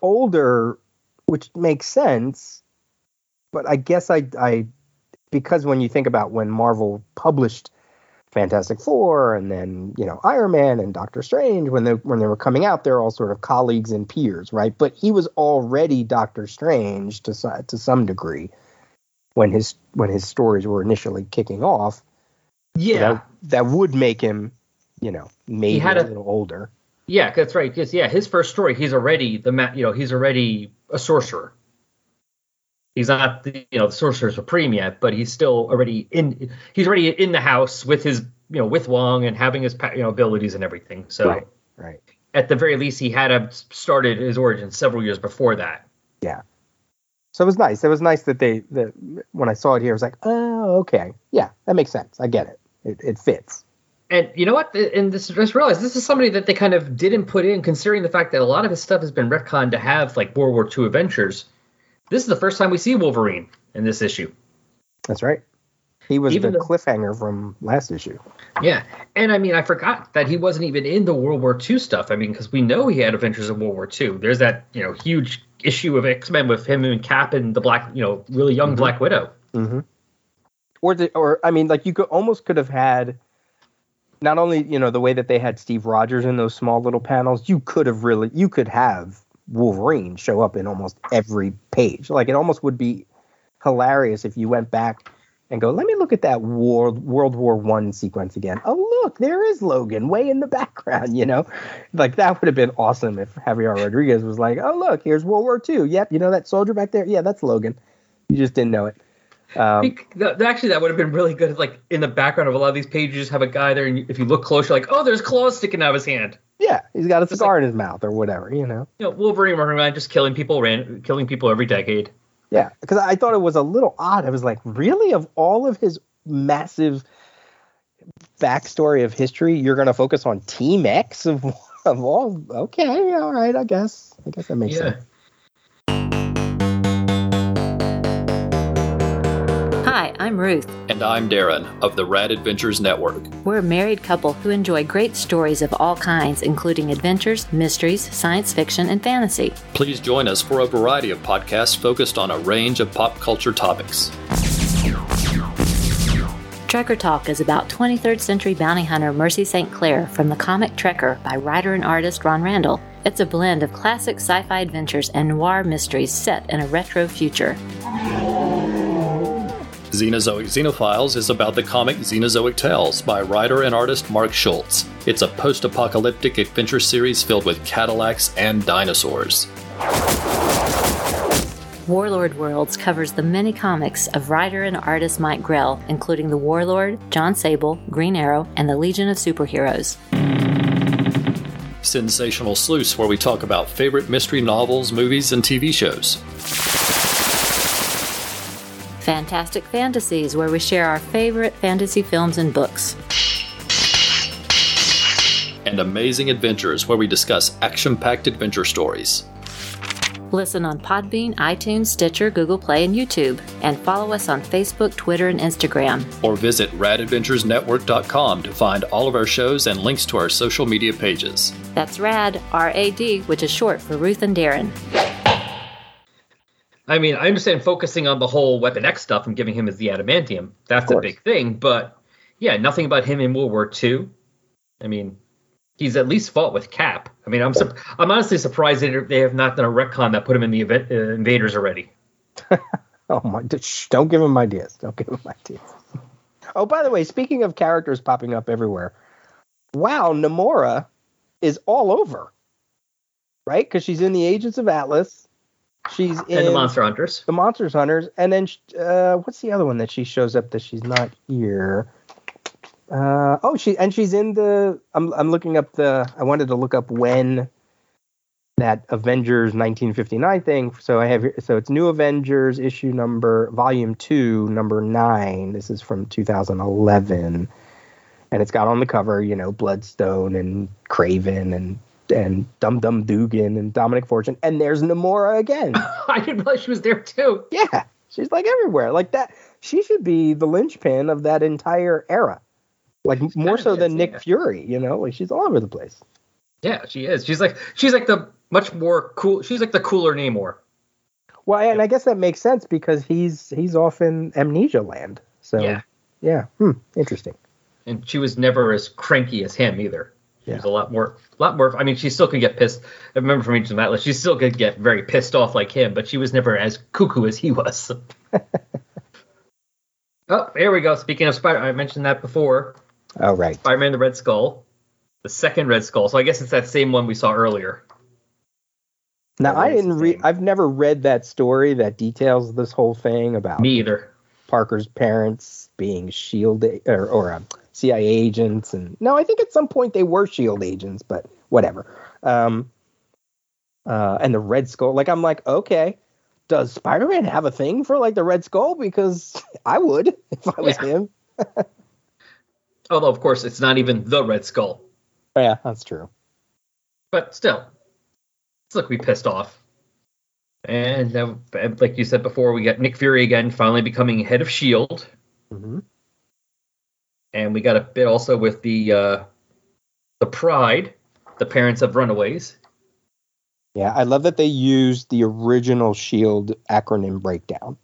older, which makes sense. But I guess I I because when you think about when Marvel published Fantastic Four and then you know Iron Man and Doctor Strange when they when they were coming out, they're all sort of colleagues and peers, right? But he was already Doctor Strange to to some degree when his when his stories were initially kicking off. So yeah that, that would make him, you know, maybe had a, a- little older. Yeah, that's right. Because yeah, his first story, he's already the ma- you know he's already a sorcerer. He's not the you know the sorcerer supreme yet, but he's still already in. He's already in the house with his you know with Wong and having his you know abilities and everything. So Right. Right. at the very least, he had started his origin several years before that. Yeah. So it was nice. It was nice that they that when I saw it here, I was like, oh, okay, yeah, that makes sense. I get it. It, it fits. And you know what? And this just realized this is somebody that they kind of didn't put in, considering the fact that a lot of his stuff has been retconned to have like World War II adventures. This is the first time we see Wolverine, in this issue. That's right. He was Even the cliffhanger from last issue. Yeah, and I mean, I forgot that he wasn't even in the World War II stuff. I mean, because we know he had adventures in World War II. There's that you know huge issue of X Men with him and Cap and the Black, you know, really young Black Widow. Mm-hmm. Or the, or I mean, like you could almost could have had not only you know the way that they had Steve Rogers in those small little panels. You could have really you could have Wolverine show up in almost every page. Like it almost would be hilarious if you went back and go, let me look at that World World War One sequence again. Oh look, there is Logan way in the [laughs] background. You know, like that would have been awesome if Javier Rodriguez was like, oh look, here's World War Two. Yep, you know that soldier back there. Yeah, that's Logan. You just didn't know it. Um, actually, that would have been really good. Like in the background of a lot of these pages, have a guy there, and if you look close, you're like, oh, there's claws sticking out of his hand. Yeah, he's got a cigar in his mouth or whatever, you know. You know, Wolverine running around just killing people, ran, killing people every decade. Yeah, because I thought it was a little odd. I was like, really, of all of his massive backstory of history, you're going to focus on Team X of of all? Okay, all right, I guess. I guess that makes Yeah. sense. Hi, I'm Ruth. And I'm Darren of the Rad Adventures Network. We're a married couple who enjoy great stories of all kinds, including adventures, mysteries, science fiction, and fantasy. Please join us for a variety of podcasts focused on a range of pop culture topics. Trekker Talk is about 23rd century bounty hunter Mercy St. Clair from the comic Trekker by writer and artist Ron Randall. It's a blend of classic sci fi adventures and noir mysteries set in a retro future. Xenozoic Xenophiles is about the comic Xenozoic Tales by writer and artist Mark Schultz. It's a post apocalyptic adventure series filled with Cadillacs and dinosaurs. Warlord Worlds covers the many comics of writer and artist Mike Grell, including The Warlord, Jon Sable, Green Arrow, and the Legion of Superheroes. Sensational Sleuths, where we talk about favorite mystery novels, movies, and TV shows. Fantastic Fantasies, where we share our favorite fantasy films and books. And Amazing Adventures, where we discuss action packed adventure stories. Listen on Podbean, iTunes, Stitcher, Google Play, and YouTube. And follow us on Facebook, Twitter, and Instagram. Or visit radadventuresnetwork.com to find all of our shows and links to our social media pages. That's RAD, R A D, which is short for Ruth and Darren. I mean, I understand focusing on the whole Weapon X stuff and giving him as the adamantium. That's a big thing, but yeah, nothing about him in World War II. I mean, he's at least fought with Cap. I mean, I'm sur- I'm honestly surprised that they have not done a retcon that put him in the event, uh, Invaders already. [laughs] Oh my! Shh, don't give him ideas. Don't give him ideas. Oh, by the way, speaking of characters popping up everywhere, wow, Namora is all over, right? Because she's in the Agents of Atlas. She's in And the Monster Hunters. the Monsters Hunters, and then uh, what's the other one that she shows up that she's not here? Uh, oh, she and she's in the. I'm I'm looking up the. I wanted to look up when that Avengers 1959 thing. So I have here- so it's New Avengers issue number volume two number nine. This is from 2011, and it's got on the cover, you know, Bloodstone and Kraven and and Dum Dum Dugan and Dominic Fortune, and there's Namora again. [laughs] I didn't realize she was there too. Yeah, she's like everywhere. Like that, she should be the linchpin of that entire era. Like more so than Nick. Fury. You know, like she's all over the place. Yeah, she is. She's like she's like the much more cool. She's like the cooler Namor. Well, and I guess that makes sense because he's he's off in amnesia land. So Yeah. yeah, hmm, interesting. and she was never as cranky as him either. She was a lot more, lot more. I mean, she still could get pissed. I remember from Agents of Atlas, she still could get very pissed off like him, but she was never as cuckoo as he was. [laughs] oh, here we go. Speaking of Spider, I mentioned that before. All right. Spider-Man: The Red Skull, the second Red Skull. So I guess it's that same one we saw earlier. Now I didn't read. I've never read that story that details this whole thing about Me either. Parker's parents being shielded or, or um, CIA agents, and no, I think at some point they were Shield agents, but whatever. Um, uh, and the Red Skull, like I'm like, okay, does Spider-Man have a thing for like the Red Skull? Because [laughs] I would [laughs] if I was Yeah. him. [laughs] Although, of course, it's not even the Red Skull, Yeah, that's true. but still, let's look, we pissed off. And uh, like you said before, we got Nick Fury again, finally becoming head of Shield, hmm and we got a bit also with the uh, the Pride, the parents of Runaways. Yeah, I love that they used the original Shield acronym breakdown.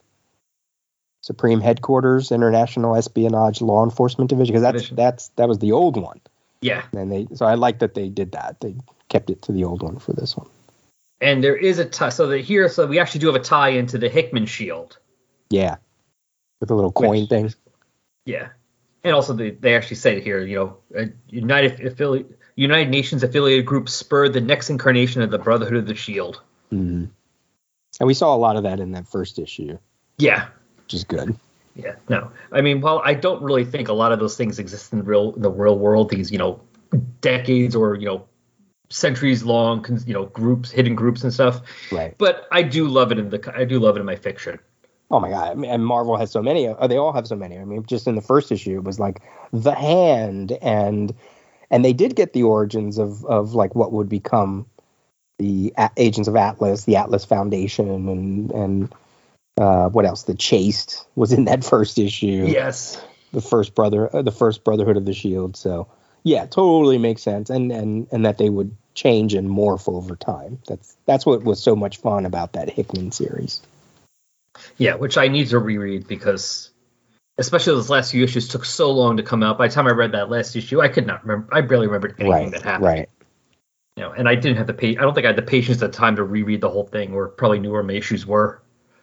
Supreme Headquarters International Espionage Law Enforcement Division because that's that's that was the old one. Yeah, And they so I like that they did that. They kept it to the old one for this one. and there is a tie. So that here, so we actually do have a tie into the Hickman Shield. Yeah. With a little coin Which- thing. Yeah, and also they, they actually say here, you know, United affili- United Nations affiliated group spurred the next incarnation of the Brotherhood of the Shield. hmm And we saw a lot of that in that first issue, Yeah, which is good. yeah. No, I mean, well, I don't really think a lot of those things exist in the real in the real world. These, you know, decades or you know, centuries long, you know, groups, hidden groups and stuff. Right. But I do love it in the I do love it in my fiction. Oh my god! I mean, and Marvel has so many. They all have so many. I mean, just in the first issue, it was like the Hand, and and they did get the origins of of like what would become the A- Agents of Atlas, the Atlas Foundation, and and uh, what else? The Chaste was in that first issue. Yes. the first brother, uh, the first Brotherhood of the Shield. So yeah, totally makes sense, and and and that they would change and morph over time. That's that's what was so much fun about that Hickman series. Yeah, which I need to reread because, especially those last few issues, took so long to come out. By the time I read that last issue, I could not remember. I barely remembered anything right, that happened. right. You know, and I didn't have the pa- I don't think I had the patience at the time to reread the whole thing, or probably knew where my issues were.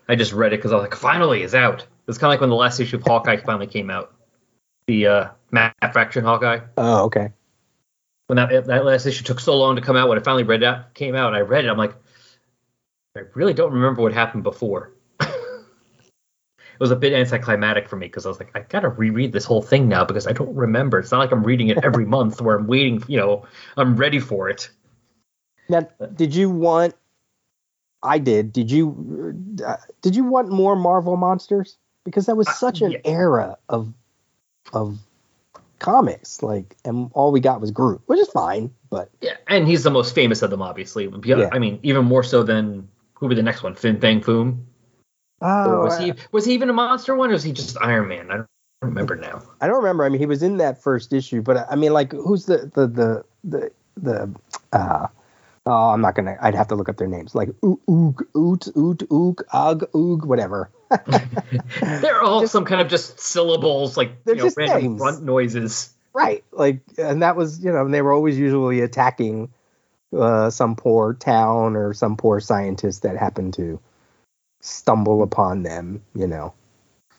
I just read it because I was like, finally, it's out. It's kind of like when the last issue of Hawkeye [laughs] finally came out, the uh, Matt Fraction Hawkeye. Oh, okay. When that that last issue took so long to come out, when I finally read that came out, and I read it, I'm like, I really don't remember what happened before. It was a bit anticlimactic for me because I was like, I gotta reread this whole thing now because I don't remember. It's not like I'm reading it every [laughs] month where I'm waiting. You know, I'm ready for it. Now, did you want? I did. Did you? Uh, did you want more Marvel monsters? Because that was Uh, such an yeah. era of of comics. Like, and all we got was Groot, which is fine. But Yeah, and he's the most famous of them, obviously. Yeah. I mean, even more so than who would be the next one? Fin Fang Foom. Or oh, was he was he even a monster one, or was he just Iron Man? I don't remember now. I don't remember. I mean, he was in that first issue, but I mean, like, who's the the the the the? Uh, oh, I'm not gonna. I'd have to look up their names. Like Oog, Oot, Oot, Oog, Ug, Oog, whatever. [laughs] [laughs] They're all some kind of just syllables, like They're you know, just random names. grunt noises. Right. Like, and that was, you know, and they were always usually attacking uh, some poor town or some poor scientist that happened to stumble upon them. You know.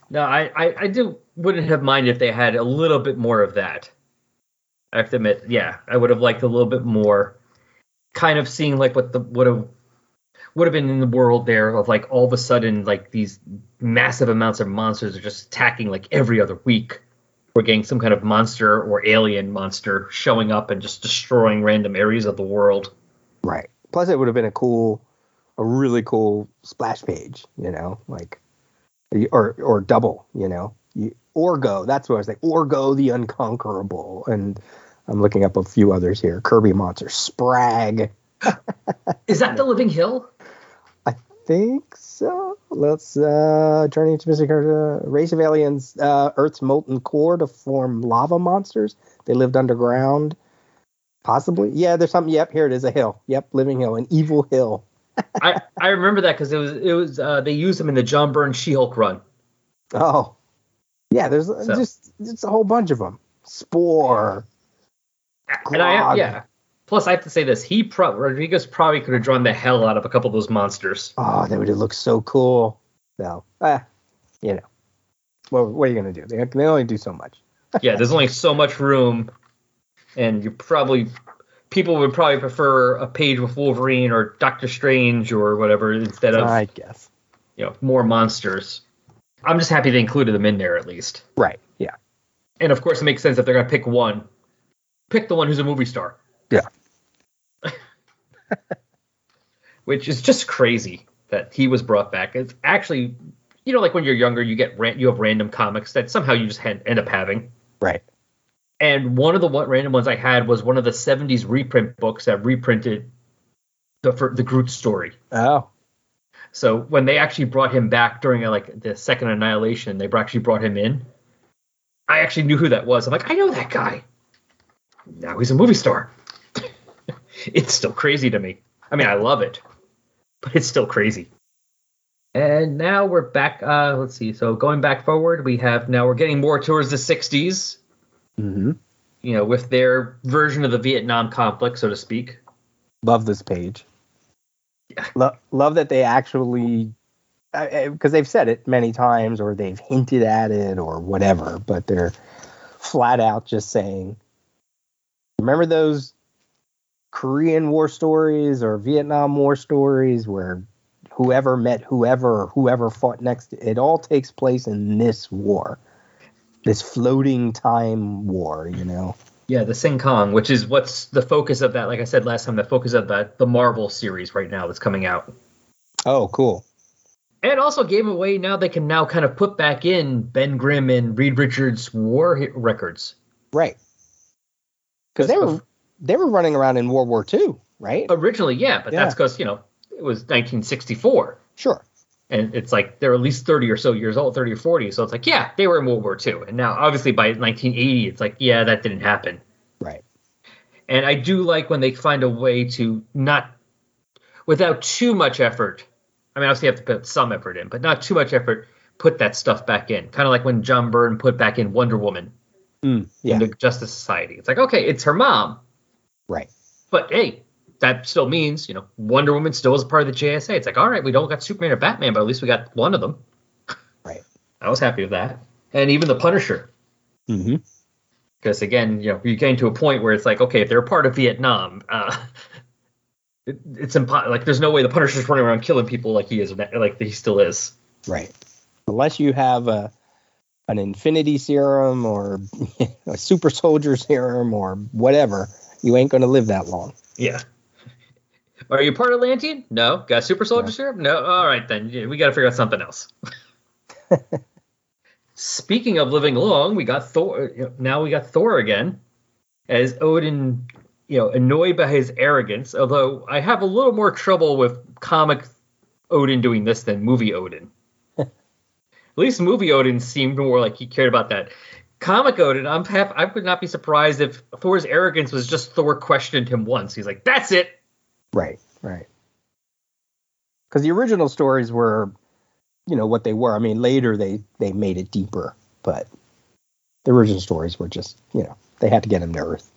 No, I, I, I do wouldn't have minded if they had a little bit more of that. I have to admit, yeah, I would have liked a little bit more, kind of seeing like what the would have would have been in the world there of like all of a sudden like these massive amounts of monsters are just attacking like every other week. We're getting some kind of monster or alien monster showing up and just destroying random areas of the world. Right. Plus, it would have been a cool, a really cool splash page. You know, like, or or double. You know, you, Orgo. That's what I was like. Orgo the Unconquerable. And I'm looking up a few others here. Kirby Monster, Spragg. Is that the Living Hill? [laughs] I think so. Let's uh journey to Mystic uh, race of aliens, uh, Earth's molten core to form lava monsters. They lived underground. Possibly. Yeah, there's something. Yep, here it is, a hill. Yep, living hill, an evil hill. I, I remember that because it was it was uh, they used them in the John Byrne She-Hulk run. Oh. Yeah, there's just just a whole bunch of them. Sporr. And I yeah. Plus, I have to say this: he pro- Rodriguez probably could have drawn the hell out of a couple of those monsters. Oh, that would have looked so cool. No, ah, you know, what what are you gonna do? They they only do so much. yeah, there's only so much room, and you probably people would probably prefer a page with Wolverine or Doctor Strange or whatever instead of I guess. you know more monsters. I'm just happy they included them in there at least. Right. Yeah. And of course, it makes sense if they're gonna pick one, pick the one who's a movie star. Yeah. [laughs] Which is just crazy that he was brought back. It's actually, you know, like when you're younger, you get ran- you have random comics that somehow you just had, end up having. Right. And one of the one, random ones I had was one of the '70s reprint books that reprinted the for, the Groot story. Oh. So when they actually brought him back during like the second annihilation, they actually brought him in. I actually knew who that was. I'm like, I know that guy. Now he's a movie star. [laughs] it's still crazy to me. I mean, I love it, but it's still crazy. And now we're back. Uh, let's see. So going back forward, we have now we're getting more towards the 60s. Mm-hmm. You know, with their version of the Vietnam conflict, so to speak. Love this page. Yeah. Lo- love that they actually, because they've said it many times or they've hinted at it or whatever, but they're flat out just saying, remember those Korean War stories or Vietnam War stories where whoever met whoever or whoever fought next, it all takes place in this war, this floating time war, you know? Yeah, the Siancong, which is what's the focus of that. Like I said last time, the focus of that the Marvel series right now that's coming out. Oh, cool. And also gave away now they can now kind of put back in Ben Grimm and Reed Richards war records. Right. Because they were they were running around in World War II, right? Originally, yeah, but Yeah. that's because you know it was 1964, Sure. And it's like they're at least 30 or so years old, 30 or 40. So it's like, yeah, they were in World War II, and now obviously by 1980, it's like, yeah, that didn't happen. Right. And I do like when they find a way to not, without too much effort. I mean, obviously you have to put some effort in, but not too much effort. Put that stuff back in, kind of like when John Byrne put back in Wonder Woman Mm, yeah. in the Justice Society. It's like, okay, it's her mom, right. but hey, that still means you know Wonder Woman still is a part of the JSA. It's like, all right, we don't got Superman or Batman, but at least we got one of them. [laughs] Right. I was happy with that, and even the Punisher. Mm-hmm. because again, you know, you're getting to a point where it's like, okay, if they're a part of Vietnam, uh, [laughs] it, it's impossible. Like, there's no way the Punisher's running around killing people like he is, like he still is. Right. Unless you have a an infinity serum or [laughs] a super soldier serum or whatever, you ain't going to live that long. Yeah. Are you part of Atlantean? No. Got super soldier No. serum? No. All right then. Yeah, we got to figure out something else. [laughs] Speaking of living long, we got Thor. Now we got Thor again, as Odin, you know, annoyed by his arrogance. Although I have a little more trouble with comic Odin doing this than movie Odin. [laughs] At least movie Odin seemed more like he cared about that. Comic Odin, I'm half, I would not be surprised if Thor's arrogance was just Thor questioned him once. He's like, "That's it." Right. Right. Because the original stories were, you know, what they were. I mean, later they they made it deeper, but the original stories were just, you know, they had to get him to Earth.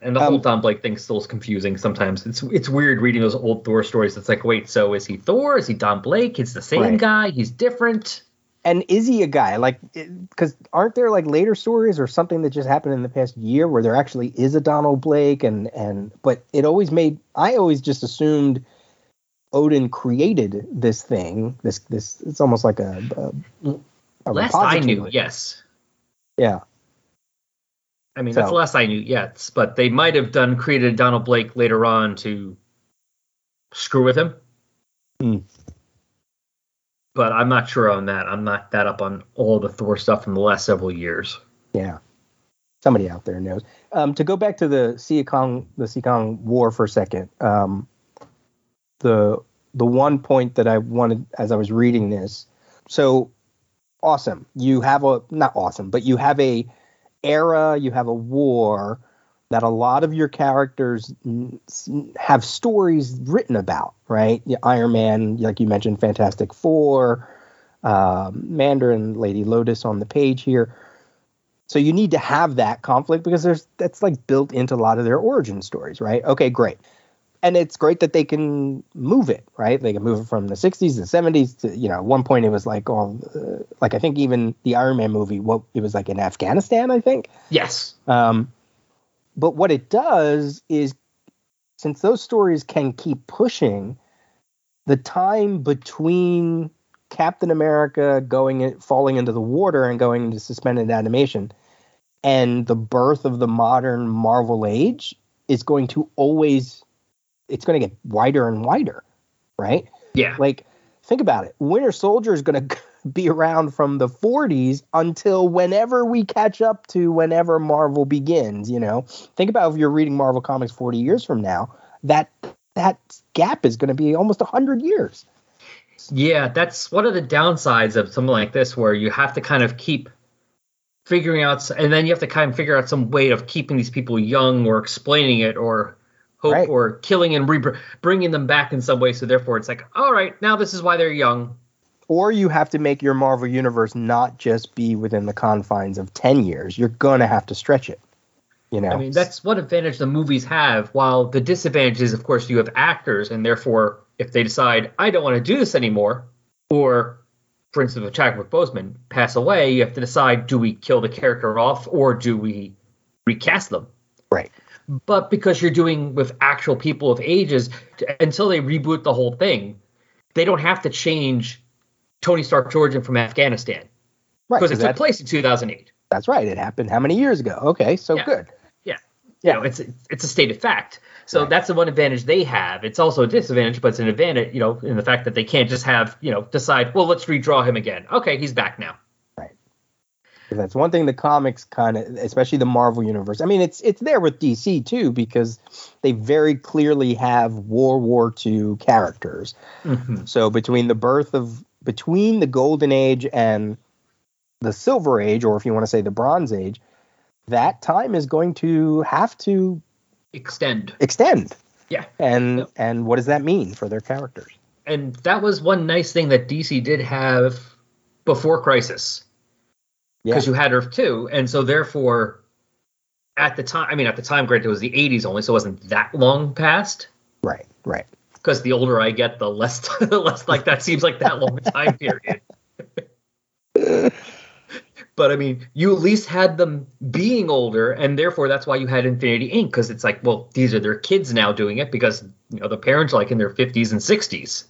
And the Um, whole Don Blake thing still is confusing sometimes. It's it's weird reading those old Thor stories. It's like, wait, so is he Thor? Is he Don Blake? It's the same Right. guy. He's different. And is he a guy? Like, because aren't there like later stories or something that just happened in the past year where there actually is a Donald Blake? And and but it always made I always just assumed Odin created this thing. This this it's almost like a, a, a Last I knew, yes. Yeah. I mean, that's So- the last I knew, yes. But they might have done created Donald Blake later on to screw with him. Hmm. But I'm not sure on that. I'm not that up on all the Thor stuff from the last several years. Yeah. Somebody out there knows. Um, to go back to the Siancong the Siancong War for a second, um, the the one point that I wanted as I was reading this, so awesome. You have a not awesome, but you have a era, you have a war that a lot of your characters have stories written about, right? Iron Man, like you mentioned, Fantastic Four, um, Mandarin, Lady Lotus on the page here. So you need to have that conflict because there's that's like built into a lot of their origin stories, right? Okay, great. And it's great that they can move it, right? They can move it from the 60s to the 70s to, you know, at one point it was like all, uh, like I think even the Iron Man movie, what it was like in Afghanistan, I think. Yes. Um, but what it does is, since those stories can keep pushing, the time between Captain America going falling into the water and going into suspended animation and the birth of the modern Marvel age is going to always it's going to get wider and wider, right? Yeah. Like, think about it. Winter Soldier is going [laughs] to be around from the 40s until whenever we catch up to whenever Marvel begins. You know, think about if you're reading Marvel comics 40 years from now. That that gap is going to be almost 100 years. Yeah, that's one of the downsides of something like this, where you have to kind of keep figuring out, and then you have to kind of figure out some way of keeping these people young, or explaining it, or hope, Right. or killing and re- bringing them back in some way. So therefore, it's like, all right, now this is why they're young. Or you have to make your Marvel universe not just be within the confines of 10 years. You're going to have to stretch it. You know? I mean, that's what advantage the movies have. While the disadvantage is, of course, you have actors, and therefore, if they decide I don't want to do this anymore, or for instance, if Chadwick Boseman pass away, you have to decide: do we kill the character off, or do we recast them? right. But because you're doing with actual people of ages, until they reboot the whole thing, they don't have to change Tony Stark's origin from Afghanistan Right. because it took place in 2008. that's right. It happened how many years ago? Okay, so Yeah. good. Yeah. Yeah. You know, it's it's a stated fact. So Right. that's the one advantage they have. It's also a disadvantage, but it's an advantage, you know, in the fact that they can't just have, you know, decide, well, let's redraw him again. Okay, he's back now. Right. That's one thing the comics kind of, especially the Marvel universe. I mean, it's it's there with DC too because they very clearly have World War II characters. Mm-hmm. So between the birth of between the Golden Age and the Silver Age, or if you want to say the Bronze Age, that time is going to have to Extend. extend. Yeah. And Yep. and what does that mean for their characters? And that was one nice thing that DC did have before Crisis. Yeah. Because you had Earth 2. And so therefore, at the time, I mean, at the time, granted, it was the 80s only, so it wasn't that long past. Right, right. Because the older I get, the less [laughs] the less like that seems like that long time period. [laughs] but I mean, you at least had them being older, and therefore that's why you had Infinity Inc. Because it's like, well, these are their kids now doing it because you know the parents are like in their fifties and sixties.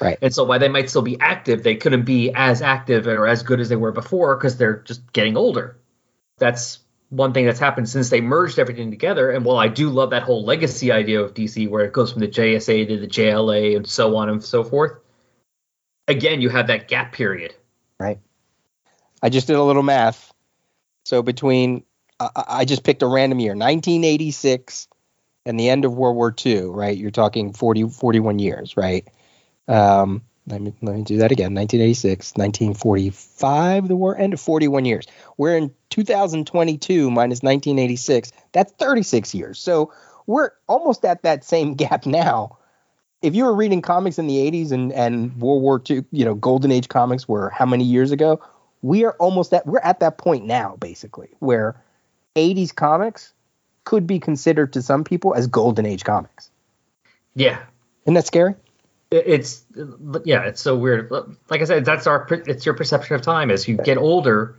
Right. And so while they might still be active, they couldn't be as active or as good as they were before because they're just getting older. That's one thing that's happened since they merged everything together. And while I do love that whole legacy idea of DC where it goes from the JSA to the JLA and so on and so forth, again, you have that gap period. Right. I just did a little math. So between I, I just picked a random year, 1986 and the end of World War II, right? You're talking 40 41 years, right? Um let me let me do that again. 1986, 1945, the war ended 41 years. We're in 2022 minus 1986. That's 36 years. So we're almost at that same [laughs] gap now. If you were reading comics in the 80s and, and World War II, you know, Golden Age comics were how many years ago? We are almost at we're at that point now, basically, where 80s comics could be considered to some people as Golden Age comics. Yeah. Isn't that scary? It's yeah, it's so weird. Like I said, that's our it's your perception of time as you get older.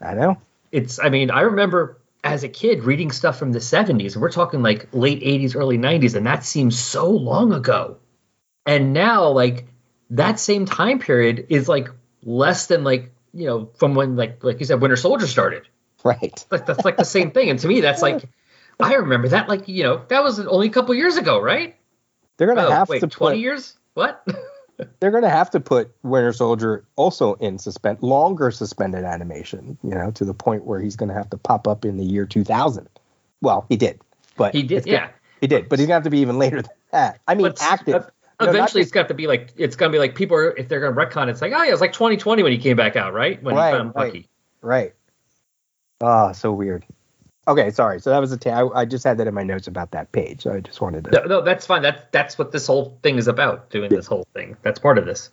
I know. It's I mean, I remember as a kid reading stuff from the 70s and we're talking like late 80s early 90s and that seems so long ago. And now like that same time period is like less than like, you know, from when like like you said Winter Soldier started. Right. Like that's like the same thing and to me that's like I remember that like, you know, that was only a couple years ago, right? They're gonna Oh, have wait, to 20 put years? What? [laughs] they're gonna have to put Winter Soldier also in suspend longer suspended animation, you know, to the point where he's gonna have to pop up in the year 2000. Well, he did, but he did, yeah. he did, but he's gonna have to be even later than that. I mean, But active. uh, No, eventually, just- it's got to be like it's gonna be like people are if they're gonna retcon. It's like oh yeah, it was like 2020 when he came back out, right? When Right, he found right. Bucky. Right. Ah, so weird. Okay, sorry. So that was a ta- I I just had that in my notes about that page. So I just wanted to. No, no, that's fine. That's that's what this whole thing is about. Doing this whole thing. That's part of this.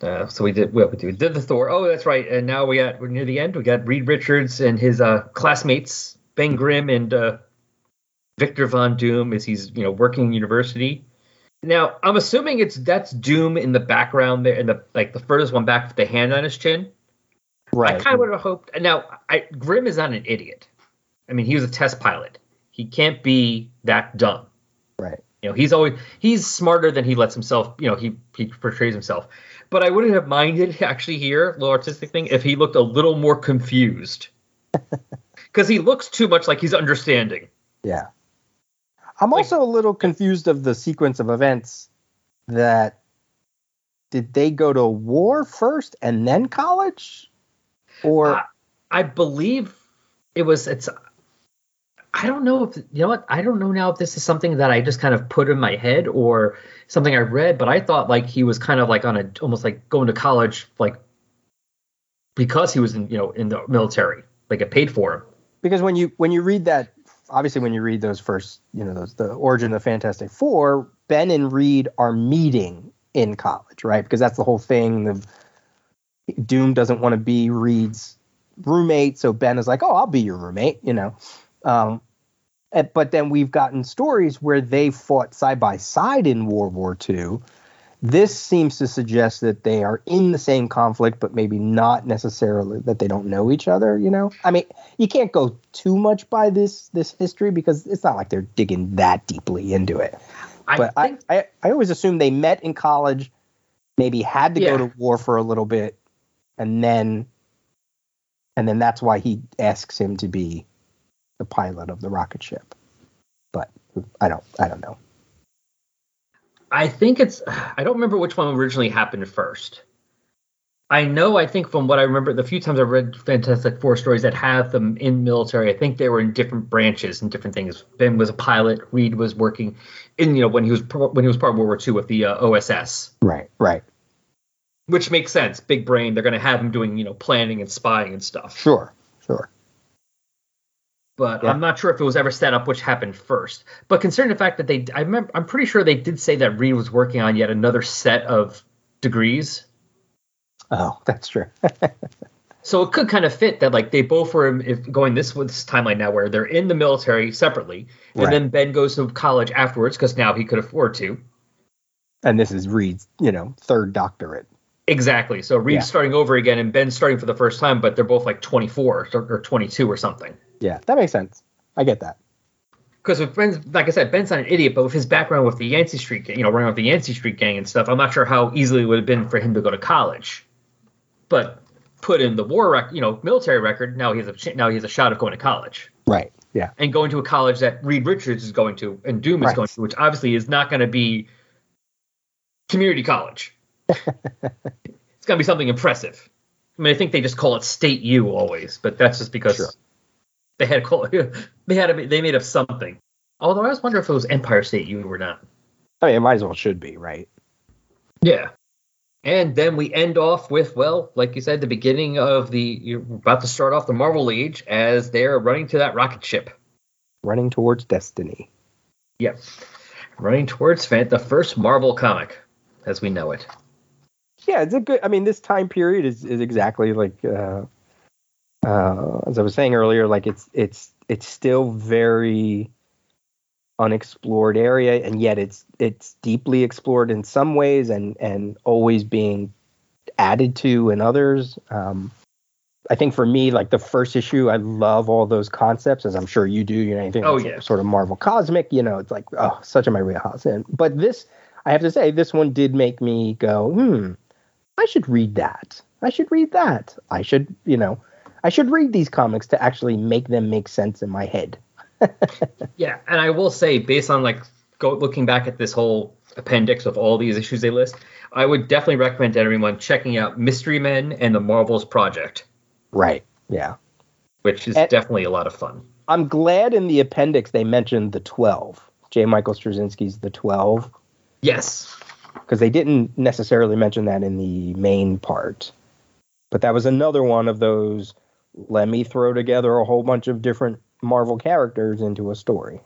Uh, so we did what we did. Did the Thor. Oh, that's right. And now we got we're near the end. We got Reed Richards and his uh, classmates Ben Grimm and uh, Victor Von Doom as he's you know working in university. Now I'm assuming it's that's Doom in the background there, in the like the furthest one back with the hand on his chin. Right. I kind of would have hoped. Now, I, Grimm is not an idiot. I mean, he was a test pilot. He can't be that dumb. Right. You know, he's always he's smarter than he lets himself. You know, he he portrays himself. But I wouldn't have minded [laughs] actually here, little artistic thing, if he looked a little more confused. [laughs] Because he looks too much like he's understanding. Yeah. I'm Like- also a little confused of the sequence of events that did they go to war first and then college? Or I believe it was. It's. I don't know if you know what I don't know now if this is something that I just kind of put in my head or something I read, but I thought like he was kind of like on a almost like going to college like because he was in you know in the military, like it paid for him. Because when you when you read that, obviously when you read those first, you know, those the origin of the Fantastic Four, Ben and Reed are meeting in college, right? Because that's the whole thing. The Doom doesn't want to be Reed's roommate, so Ben is like, "Oh, I'll be your roommate," you know. Um, Eh, but then we've gotten stories where they fought side by side in World War II. This seems to suggest that they are in the same conflict, but maybe not necessarily that they don't know each other. You know, I mean, you can't go too much by this this history because it's not like they're digging that deeply into it. I but think I, I, I always assume they met in college, maybe had to Yeah. go to war for a little bit, and then and then that's why he asks him to be the pilot of the rocket ship. But I don't I don't know. I think it's I don't remember which one originally happened first. I know I think from what I remember the few times I've read Fantastic Four stories that have them in military, I think they were in different branches and different things. Ben was a pilot, Reed was working in you know when he was when he was part of World War II with the uh, OSS, Right, right. which makes sense. Big brain, they're going to have him doing you know planning and spying and stuff. Sure, sure. But Yeah. I'm not sure if it was ever set up which happened first. But considering the fact that they, I remember, I'm pretty sure they did say that Reed was working on yet another set of degrees. Oh, that's true. [laughs] So it could kind of fit that like they both were if going this this timeline now where they're in the military separately, and Right. then Ben goes to college afterwards because now he could afford to. and this is Reed's, you know, third doctorate. Exactly. So Reed's Yeah. starting over again, and Ben's starting for the first time, but they're both like 24 or or 22 or something. Yeah, that makes sense. I get that. because with Ben's, like I said, Ben's not an idiot, but with his background with the Yancey Street, gang, you know, running with the Yancey Street gang and stuff, I'm not sure how easily it would have been for him to go to college. But put in the war record, you know, military record, now he has a ch- now he has a shot of going to college Right. Yeah. and going to a college that Reed Richards is going to and Doom is going to, which obviously is not going to be community college. [laughs] it's going to be something impressive. I mean, I think they just call it State U always, but that's just because Sure. They had call [laughs] they had a, they made up something. Although I was wondering if it was Empire State U or not. I mean, it might as well should be, right? Yeah. And then we end off with, well, like you said, the beginning of the you're about to start off the Marvel Age as they're running to that rocket ship. Running towards destiny. Yep. Running towards the first Marvel comic as we know it. Yeah, it's a good. I mean, this time period is, is exactly like uh, uh, as I was saying earlier. Like it's it's it's still very unexplored area, and yet it's it's deeply explored in some ways, and and always being added to in others. Um, I think for me, like the first issue, I love all those concepts, as I'm sure you do. You know, anything Oh, yeah. sort of Marvel cosmic. You know, it's like oh, such a my wheelhouse. And but this, I have to say, this one did make me go, hmm. I should read that. I should read that. I should, you know, I should read these comics to actually make them make sense in my head. [laughs] Yeah, and I will say, based on like go looking back at this whole appendix of all these issues they list, I would definitely recommend to everyone checking out Mystery Men and the Marvels Project, Right. Yeah. which is And- definitely a lot of fun. I'm glad in the appendix they mentioned the 12. J. Michael Straczynski's The 12, Yes. because they didn't necessarily mention that in the main part. But that was another one of those let me throw together a whole bunch of different Marvel characters into a story.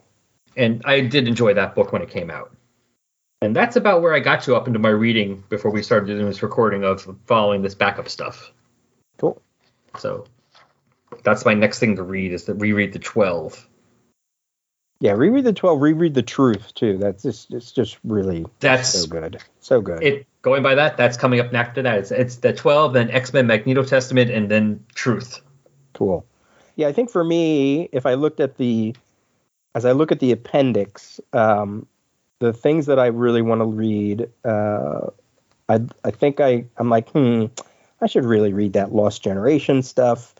and I did enjoy that book when it came out. And that's about where I got to up into my reading before we started doing this recording of following this backup stuff. Cool. So that's my next thing to read is to reread the 12. Yeah, reread the 12, reread the truth too. That's just it's just really That's so good. So good. it. Going by that, that's coming up after that. It's it's the 12, then X Men Magneto Testament, and then Truth. Cool. Yeah, I think for me, if I looked at the, as I look at the appendix, um, the things that I really want to read, uh, I I think I I'm like, hmm, I should really read that Lost Generation stuff,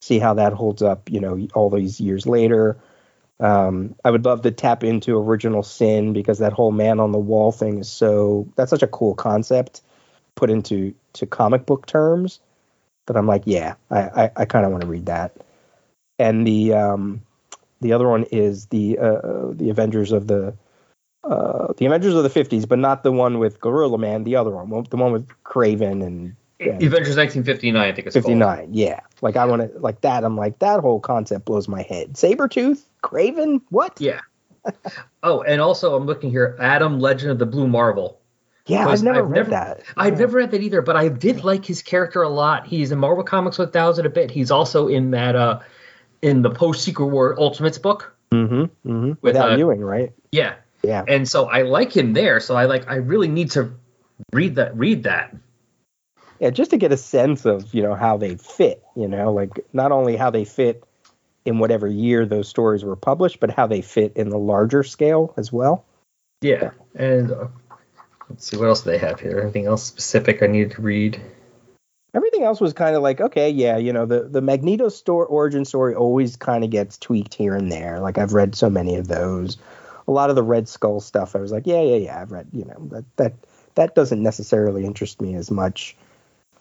see how that holds up, you know, all these years later. Um, I would love to tap into Original Sin because that whole man on the wall thing is so that's such a cool concept put into to comic book terms that I'm like, yeah, I I, I kind of want to read that. And the um, The other one is the uh, the Avengers of the uh, the Avengers of the 50s, but not the one with Gorilla Man. The other one, the one with Kraven and yeah. Avengers 1959, I think it's 59. called. Yeah, like I want to like that. I'm like that whole concept blows my head. Sabretooth, Kraven, what? Yeah. [laughs] oh, and also I'm looking here. Adam, Legend of the Blue Marvel. Yeah, I've never I've read never- that. I've never read that either, but I did like his character a lot. He's in Marvel Comics 1000 a bit. He's also in that uh in the post Secret War Ultimates book. Mm-hmm. Mm-hmm. With, Without uh, Ewing, right? Yeah. Yeah. And so I like him there. So I like I really need to read that read that. yeah, just to get a sense of you know how they fit. You know, like not only how they fit in whatever year those stories were published, but how they fit in the larger scale as well. Yeah. And uh, let's see what else do they have here. Anything else specific I needed to read? Everything else was kind of like, okay, yeah, you know, the the Magneto store origin story always kind of gets tweaked here and there. Like I've read so many of those. A lot of the Red Skull stuff, I was like, yeah, yeah, yeah, I've read. You know, that that that doesn't necessarily interest me as much.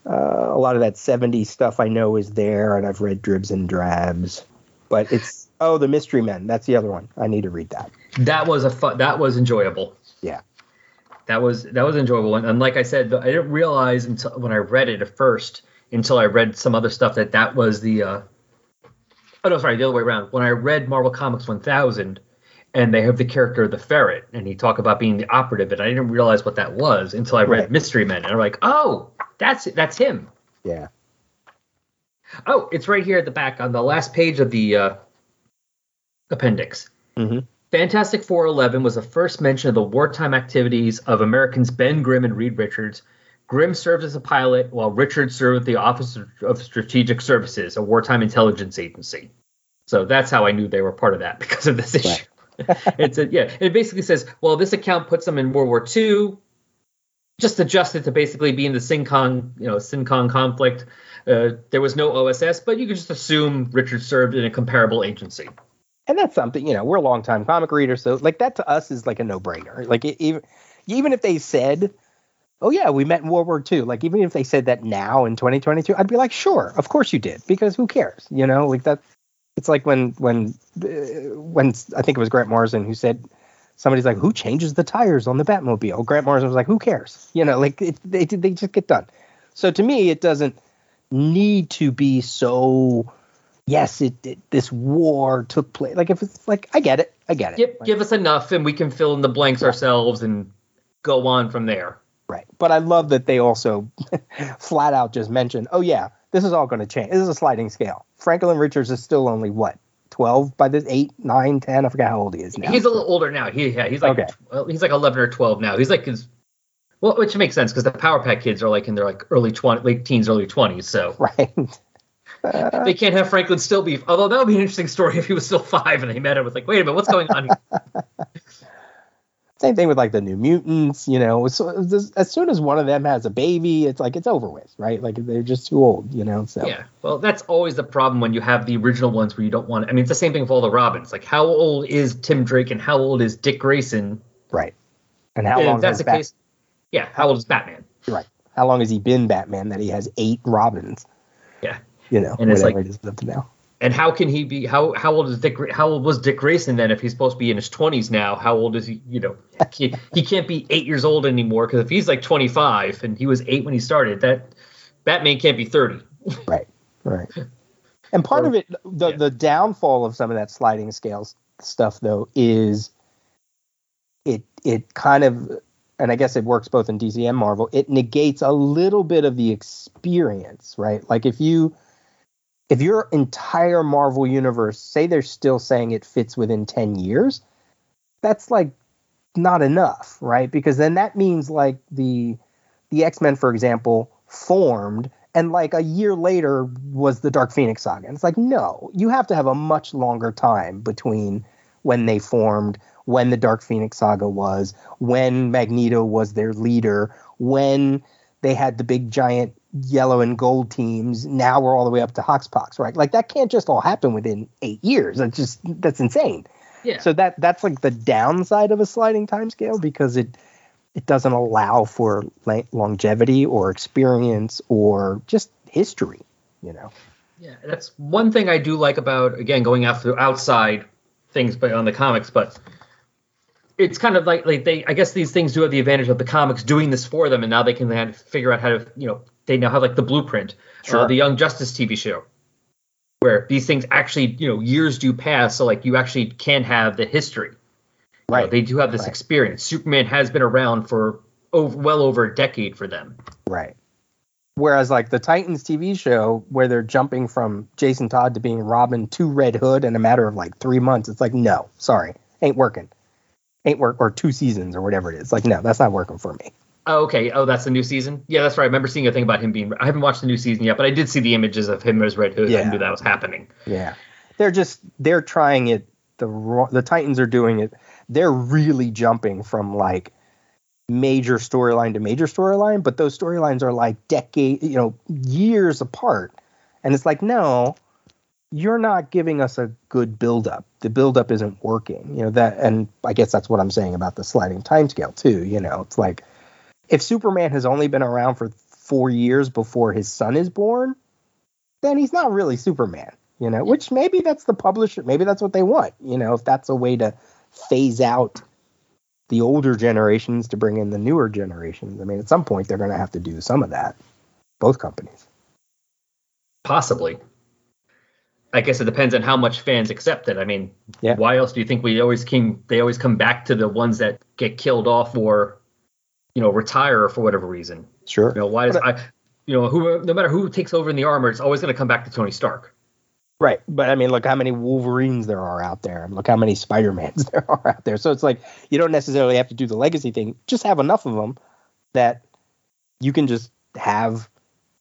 Uh, a lot of that 70s stuff I know is there, and I've read dribs and drabs. But it's oh, the Mystery Men. That's the other one. I need to read that. That was a fun, that was enjoyable. Yeah. That was that was enjoyable, and, and like I said, I didn't realize until when I read it at first, until I read some other stuff that that was the. Uh, oh no, sorry, the other way around. When I read Marvel Comics 1000, and they have the character of the ferret, and he talk about being the operative, and I didn't realize what that was until I read Right. Mystery Men, and I'm like, oh, that's that's him. Yeah. Oh, it's right here at the back on the last page of the uh, appendix. Mhm. Fantastic 411 was the first mention of the wartime activities of Americans Ben Grimm and Reed Richards. Grimm served as a pilot, while Richards served with the Office of Strategic Services, a wartime intelligence agency. So that's how I knew they were part of that [laughs] because of this issue. it's a, yeah. It basically says, well, this account puts them in World War II. Just adjust it to basically be in the Siancong, you know, Siancong conflict. Uh, there was no OSS, but you could just assume Richard served in a comparable agency. And that's something you know we're longtime comic readers so like that to us is like a no-brainer. Like e- even even if they said oh yeah we met in world war ii like even if they said that now in 2022 i'd be like sure of course you did because who cares? You know like that it's like when when uh, when i think it was grant morrison who said somebody's like who changes the tires on the batmobile? Grant morrison was like who cares? You know like it, they, they just get done. So to me it doesn't need to be so yes, it, it this war took place. Like if it's like I get it, I get it. Give, Like, give us enough, and we can fill in the blanks ourselves and go on from there. right. But I love that they also [laughs] flat out just mentioned, oh yeah, this is all going to change. This is a sliding scale. Franklin Richards is still only what twelve by this eight, nine, ten. I forget how old he is now. He's a little older now. He yeah, he's like Okay. well, he's like eleven or twelve now. He's like his well, which makes sense because the Power Pack kids are like in their like early twenty, late teens, early twenties. So [laughs] right. [laughs] they can't have Franklin still be. Although that would be an interesting story if he was still five and they met him. With like, wait a minute, what's going on? here? Same thing with like the New Mutants. You know, so as, as soon as one of them has a baby, it's like it's over with, right? Like they're just too old. You know. So Yeah, well, that's always the problem when you have the original ones where you don't want. I mean, it's the same thing with all the Robins. Like, how old is Tim Drake and how old is Dick Grayson? right. And how And long that's the Bat- case, yeah, how old is Batman? Right. How long has he been Batman that he has eight Robins? Yeah. You know, And it's like- it is up to now. And how can he be? How how old is Dick? How old was Dick Grayson then? If he's supposed to be in his twenties now, how old is he? You know, he, he can't be eight years old anymore because if he's like twenty five and he was eight when he started, that Batman can't be thirty. Right. Right. [laughs] And part of it, the yeah. the downfall of some of that sliding scales stuff, though, is it it kind of, and I guess it works both in DC and Marvel. It negates a little bit of the experience, right? Like if you if your entire Marvel universe, say they're still saying it fits within ten years, that's like not enough, right? Because then that means like the the X Men, for example, formed and like a year later was the Dark Phoenix saga. And it's like, no, you have to have a much longer time between when they formed, when the Dark Phoenix saga was, when Magneto was their leader, when they had the big giant yellow and gold teams. Now we're all the way up to HoXPoX, right? Like that can't just all happen within eight years. That's just that's insane. Yeah. So that that's like the downside of a sliding timescale because it it doesn't allow for longevity or experience or just history. You know. Yeah, that's one thing I do like about again going after outside things but on the comics, but it's kind of like like they I guess these things do have the advantage of the comics doing this for them, and now they can then figure out how to you know they now have like the blueprint, uh, the Young Justice TV show, where these things actually you know years do pass, so like you actually can have the history. You know, Right. they do have this Right. experience. Superman has been around for over, well over a decade for them. Right. Whereas like the Titans TV show where they're jumping from Jason Todd to being Robin to Red Hood in a matter of like three months, it's like no, sorry, ain't working, ain't work or two seasons or whatever it is. Like no, that's not working for me. Oh, okay. Oh, that's the new season. Yeah, that's right. I remember seeing a thing about him being. I haven't watched the new season yet, but I did see the images of him as Red Hood. Yeah. I knew that was happening. Yeah, they're just they're trying it. The the Titans are doing it. They're really jumping from like major storyline to major storyline, but those storylines are like decade, you know, years apart. And it's like, no, you're not giving us a good buildup. The buildup isn't working. You know that, and I guess that's what I'm saying about the sliding timescale too. You know, it's like if Superman has only been around for four years before his son is born, then he's not really Superman. You know, which maybe that's the publisher, maybe that's what they want. You know, if that's a way to phase out the older generations to bring in the newer generations. I mean, at some point they're going to have to do some of that. Both companies. Possibly. I guess it depends on how much fans accept it. I mean, Yeah. why else do you think we always came? They always come back to the ones that get killed off or, you know, retire for whatever reason. Sure. You know, why does I, you know, who no matter who takes over in the armor, it's always going to come back to Tony Stark. Right. But I mean, look how many Wolverines there are out there. and Look how many Spider-Mans [laughs] there are out there. So it's like you don't necessarily have to do the legacy thing. Just have enough of them that you can just have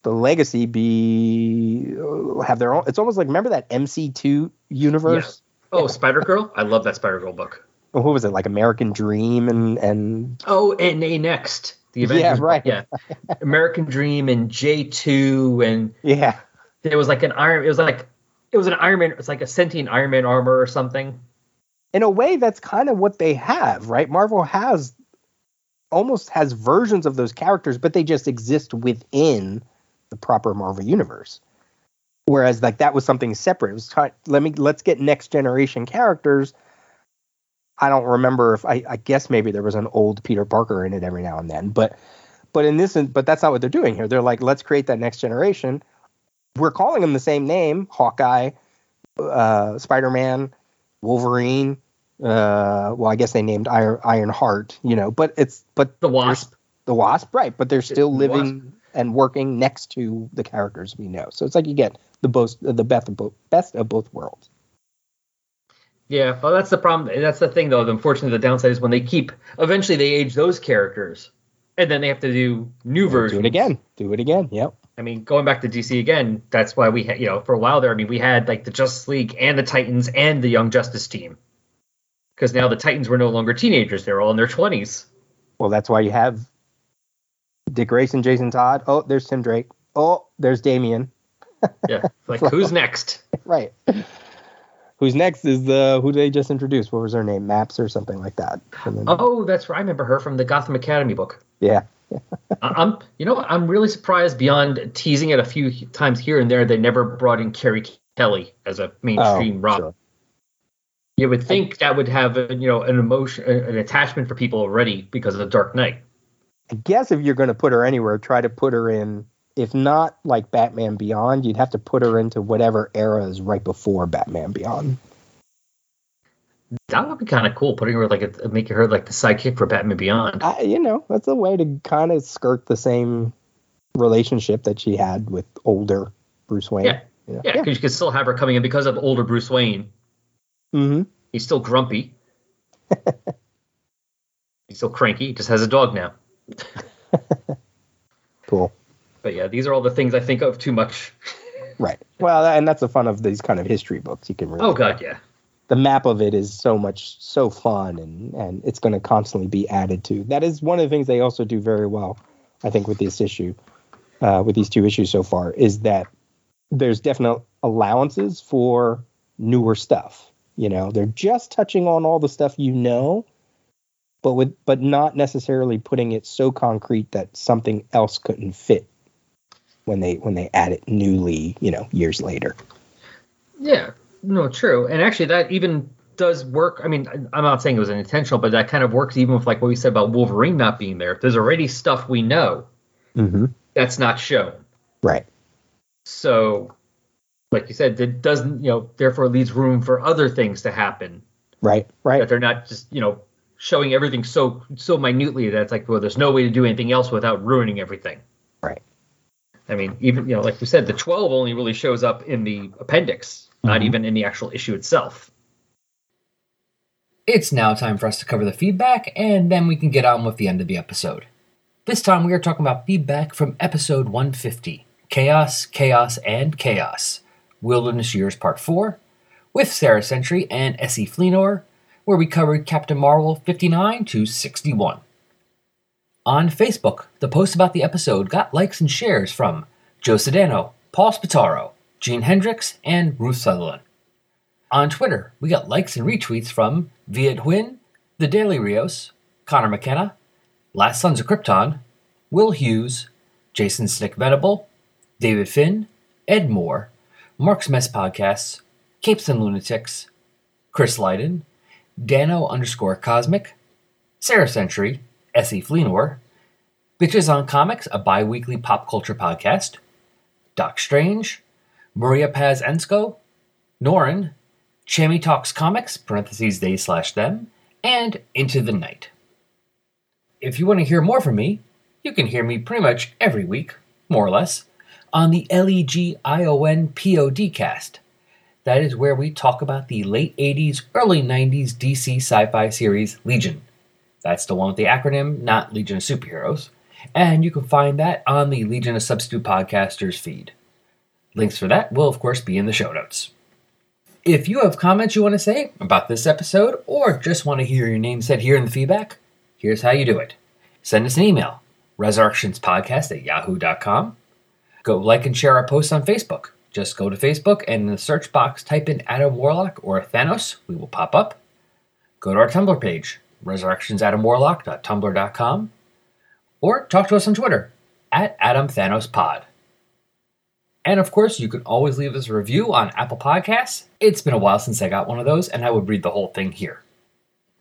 the legacy be uh, have their own. It's almost like remember that MC2 universe. Oh, Spider Girl! I love that Spider Girl book. What was it like American Dream and and Oh, and A Next. The event. Yeah, right. Yeah, American Dream and J two and yeah. there was like an Iron. It was like it was an Iron Man. It's like a sentient Iron Man armor or something. in a way that's kind of what they have right marvel has almost has versions of those characters but they just exist within the proper marvel universe whereas like that was something separate it was kind let me let's get next generation characters i don't remember if I, I guess maybe there was an old peter parker in it every now and then but but in this but that's not what they're doing here they're like let's create that next generation we're calling them the same name hawkeye uh, spider-man Wolverine. Uh, well, I guess they named Iron Iron Heart, you know, but it's but The Wasp. the Wasp, right? But they're still The living and working next to the characters we know. So it's like you get the both the best of both best of both worlds. Yeah, well, that's the problem. That's the thing, though. Unfortunately, the downside is when they keep. Eventually, they age those characters, and then they have to do new versions. Do it again. Do it again. Yep. I mean, going back to DC again, that's why we had, you know, for a while there. I mean, we had like the Justice League and the Titans and the Young Justice team, because now the Titans were no longer teenagers; they're all in their twenties. Well, that's why you have Dick Grayson, Jason Todd. Oh, there's Tim Drake. Oh, there's Damian. Yeah, like [laughs] who's next? Right. Who's next is the who they just introduced. What was her name? Maps or something like that. Oh, that's right. I remember her from the Gotham Academy book. Yeah. [laughs] I'm, you know, I'm really surprised. Beyond teasing it a few times here and there, they never brought in Carrie Kelly as a mainstream Oh, Robin. sure. You would think that would have, a, you know, an emotion, an attachment for people already because of the Dark Knight. I guess if you're going to put her anywhere, try to put her in. If not like Batman Beyond, you'd have to put her into whatever era is right before Batman Beyond. That would be kind of cool, putting her like a, making her like the sidekick for Batman Beyond. I, you know, that's a way to kind of skirt the same relationship that she had with older Bruce Wayne. Yeah. You know? Yeah, because you could still have her coming in because of older Bruce Wayne. Mm-hmm. He's still grumpy. [laughs] He's still cranky. He just has a dog now. [laughs] Cool. But yeah, these are all the things I think of too much. [laughs] Right. Well, and that's the fun of these kind of history books. You can really. Oh god, yeah. the map of it is so much so fun and and it's going to constantly be added to that is one of the things they also do very well i think with this issue uh, with these two issues so far is that there's definite allowances for newer stuff you know they're just touching on all the stuff you know but with but not necessarily putting it so concrete that something else couldn't fit when they when they add it newly you know years later Yeah, no, true. And actually, that even does work. I mean, I'm not saying it was intentional, but that kind of works even with like what we said about Wolverine not being there. There's already stuff we know Mm-hmm. that's not shown, Right. so like you said, it doesn't, you know, therefore leaves room for other things to happen Right. Right. that they're not just, you know, showing everything so so minutely that it's like, well, there's no way to do anything else without ruining everything. I mean, even you know, like we said, the 12 only really shows up in the appendix, not Mhm. even in the actual issue itself. It's now time for us to cover the feedback, and then we can get on with the end of the episode. This time we are talking about feedback from episode 150 Chaos, Chaos, and Chaos Wilderness Years Part 4 with Sarah Sentry and Essie Fleenor, where we covered Captain Marvel 59 to 61. On Facebook, the post about the episode got likes and shares from Joe Sedano, Paul Spataro, Gene Hendricks, and Ruth Sutherland. On Twitter, we got likes and retweets from Viet Huynh, The Daily Rios, Connor McKenna, Last Sons of Krypton, Will Hughes, Jason Snick Venable, David Finn, Ed Moore, Mark's Mess Podcasts, Capes and Lunatics, Chris Lydon, Dano underscore Cosmic, Sarah Century, Essie Fleenor, Bitches on Comics, a bi weekly pop culture podcast, Doc Strange, Maria Paz Ensko, Norin, Chammy Talks Comics, parentheses they slash them, and Into the Night. If you want to hear more from me, you can hear me pretty much every week, more or less, on the LEGION cast. That is where we talk about the late 80s, early 90s DC sci fi series Legion. That's the one with the acronym, not Legion of Superheroes. And you can find that on the Legion of Substitute Podcasters feed. Links for that will, of course, be in the show notes. If you have comments you want to say about this episode, or just want to hear your name said here in the feedback, here's how you do it. Send us an email, resurrectionspodcast at yahoo.com. Go like and share our posts on Facebook. Just go to Facebook and in the search box type in Adam Warlock or Thanos. We will pop up. Go to our Tumblr page, resurrectionsadamwarlock.tumblr.com, or talk to us on Twitter at AdamThanosPod. And of course, you can always leave us a review on Apple Podcasts. It's been a while since I got one of those, and I would read the whole thing here.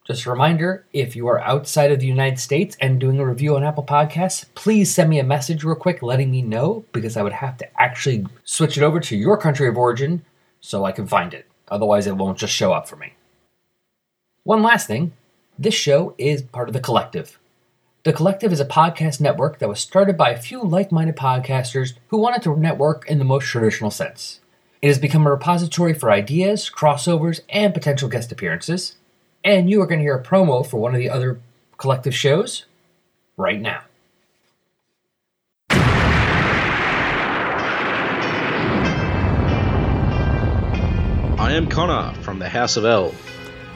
Just a reminder if you are outside of the United States and doing a review on Apple Podcasts, please send me a message real quick letting me know because I would have to actually switch it over to your country of origin so I can find it. Otherwise, it won't just show up for me. One last thing this show is part of The Collective. The Collective is a podcast network that was started by a few like minded podcasters who wanted to network in the most traditional sense. It has become a repository for ideas, crossovers, and potential guest appearances. And you are going to hear a promo for one of the other Collective shows right now. I am Connor from the House of El.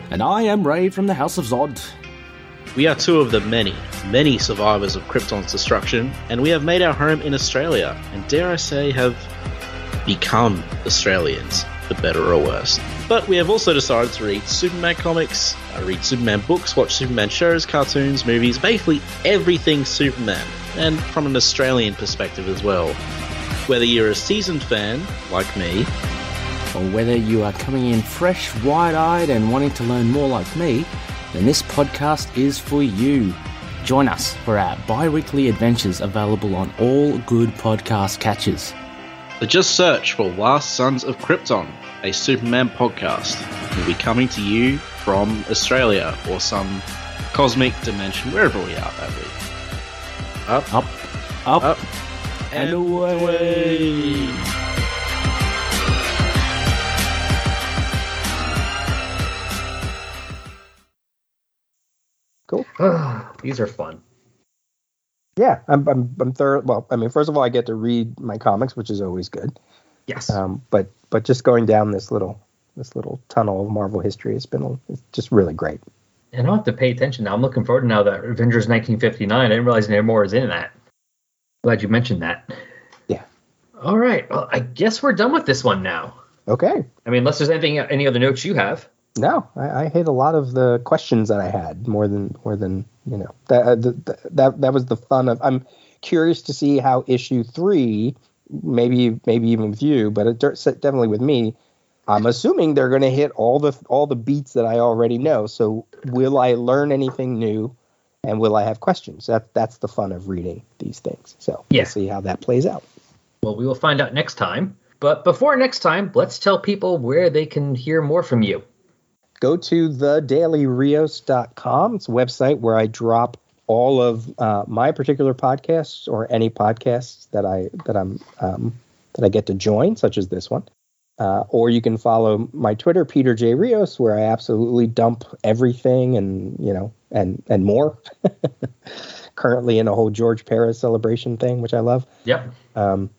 And I am Ray from the House of Zod. We are two of the many, many survivors of Krypton's destruction, and we have made our home in Australia, and dare I say, have become Australians, for better or worse. But we have also decided to read Superman comics, uh, read Superman books, watch Superman shows, cartoons, movies, basically everything Superman, and from an Australian perspective as well. Whether you're a seasoned fan, like me, Or whether you are coming in fresh, wide eyed, and wanting to learn more like me, then this podcast is for you. Join us for our bi weekly adventures available on all good podcast catches. So just search for Last Sons of Krypton, a Superman podcast. We'll be coming to you from Australia or some cosmic dimension, wherever we are that week. Up, Up, up, up, and away. Cool. [sighs] These are fun. Yeah, I'm I'm I'm third. Well, I mean, first of all, I get to read my comics, which is always good. Yes. Um, but but just going down this little this little tunnel of Marvel history has been it's just really great. and I'll have to pay attention now. I'm looking forward to now that Avengers 1959. I didn't realize there more is in that. Glad you mentioned that. Yeah. All right. Well, I guess we're done with this one now. Okay. I mean, unless there's anything, any other notes you have. No, I, I hit a lot of the questions that I had more than more than you know that uh, the, that that was the fun of. I'm curious to see how issue three, maybe maybe even with you, but it, definitely with me, I'm assuming they're going to hit all the all the beats that I already know. So will I learn anything new, and will I have questions? That that's the fun of reading these things. So Yeah. we'll see how that plays out. Well, we will find out next time. But before next time, let's tell people where they can hear more from you. Go to thedailyrios.com. It's a website where I drop all of uh, my particular podcasts or any podcasts that I that I'm um, that I get to join, such as this one. Uh, or you can follow my Twitter, Peter J Rios, where I absolutely dump everything and you know and and more. [laughs] Currently in a whole George Pérez celebration thing, which I love. Yep. Um,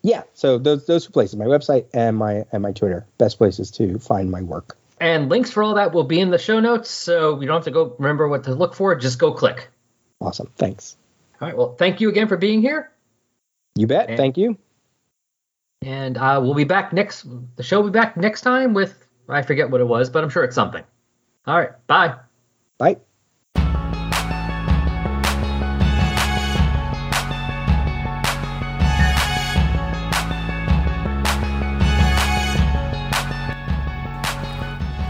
yeah, so those those two places, my website and my and my Twitter, best places to find my work. And links for all that will be in the show notes, so you don't have to go remember what to look for. Just go click. Awesome, thanks. All right. Well, thank you again for being here. You bet. And- Thank you. And uh, we'll be back next. The show will be back next time with I forget what it was, but I'm sure it's something. All right. Bye. Bye.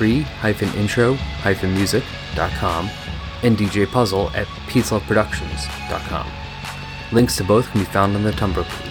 free-intro-music.com and DJ Puzzle at peaceloveproductions.com. Links to both can be found on the Tumblr page.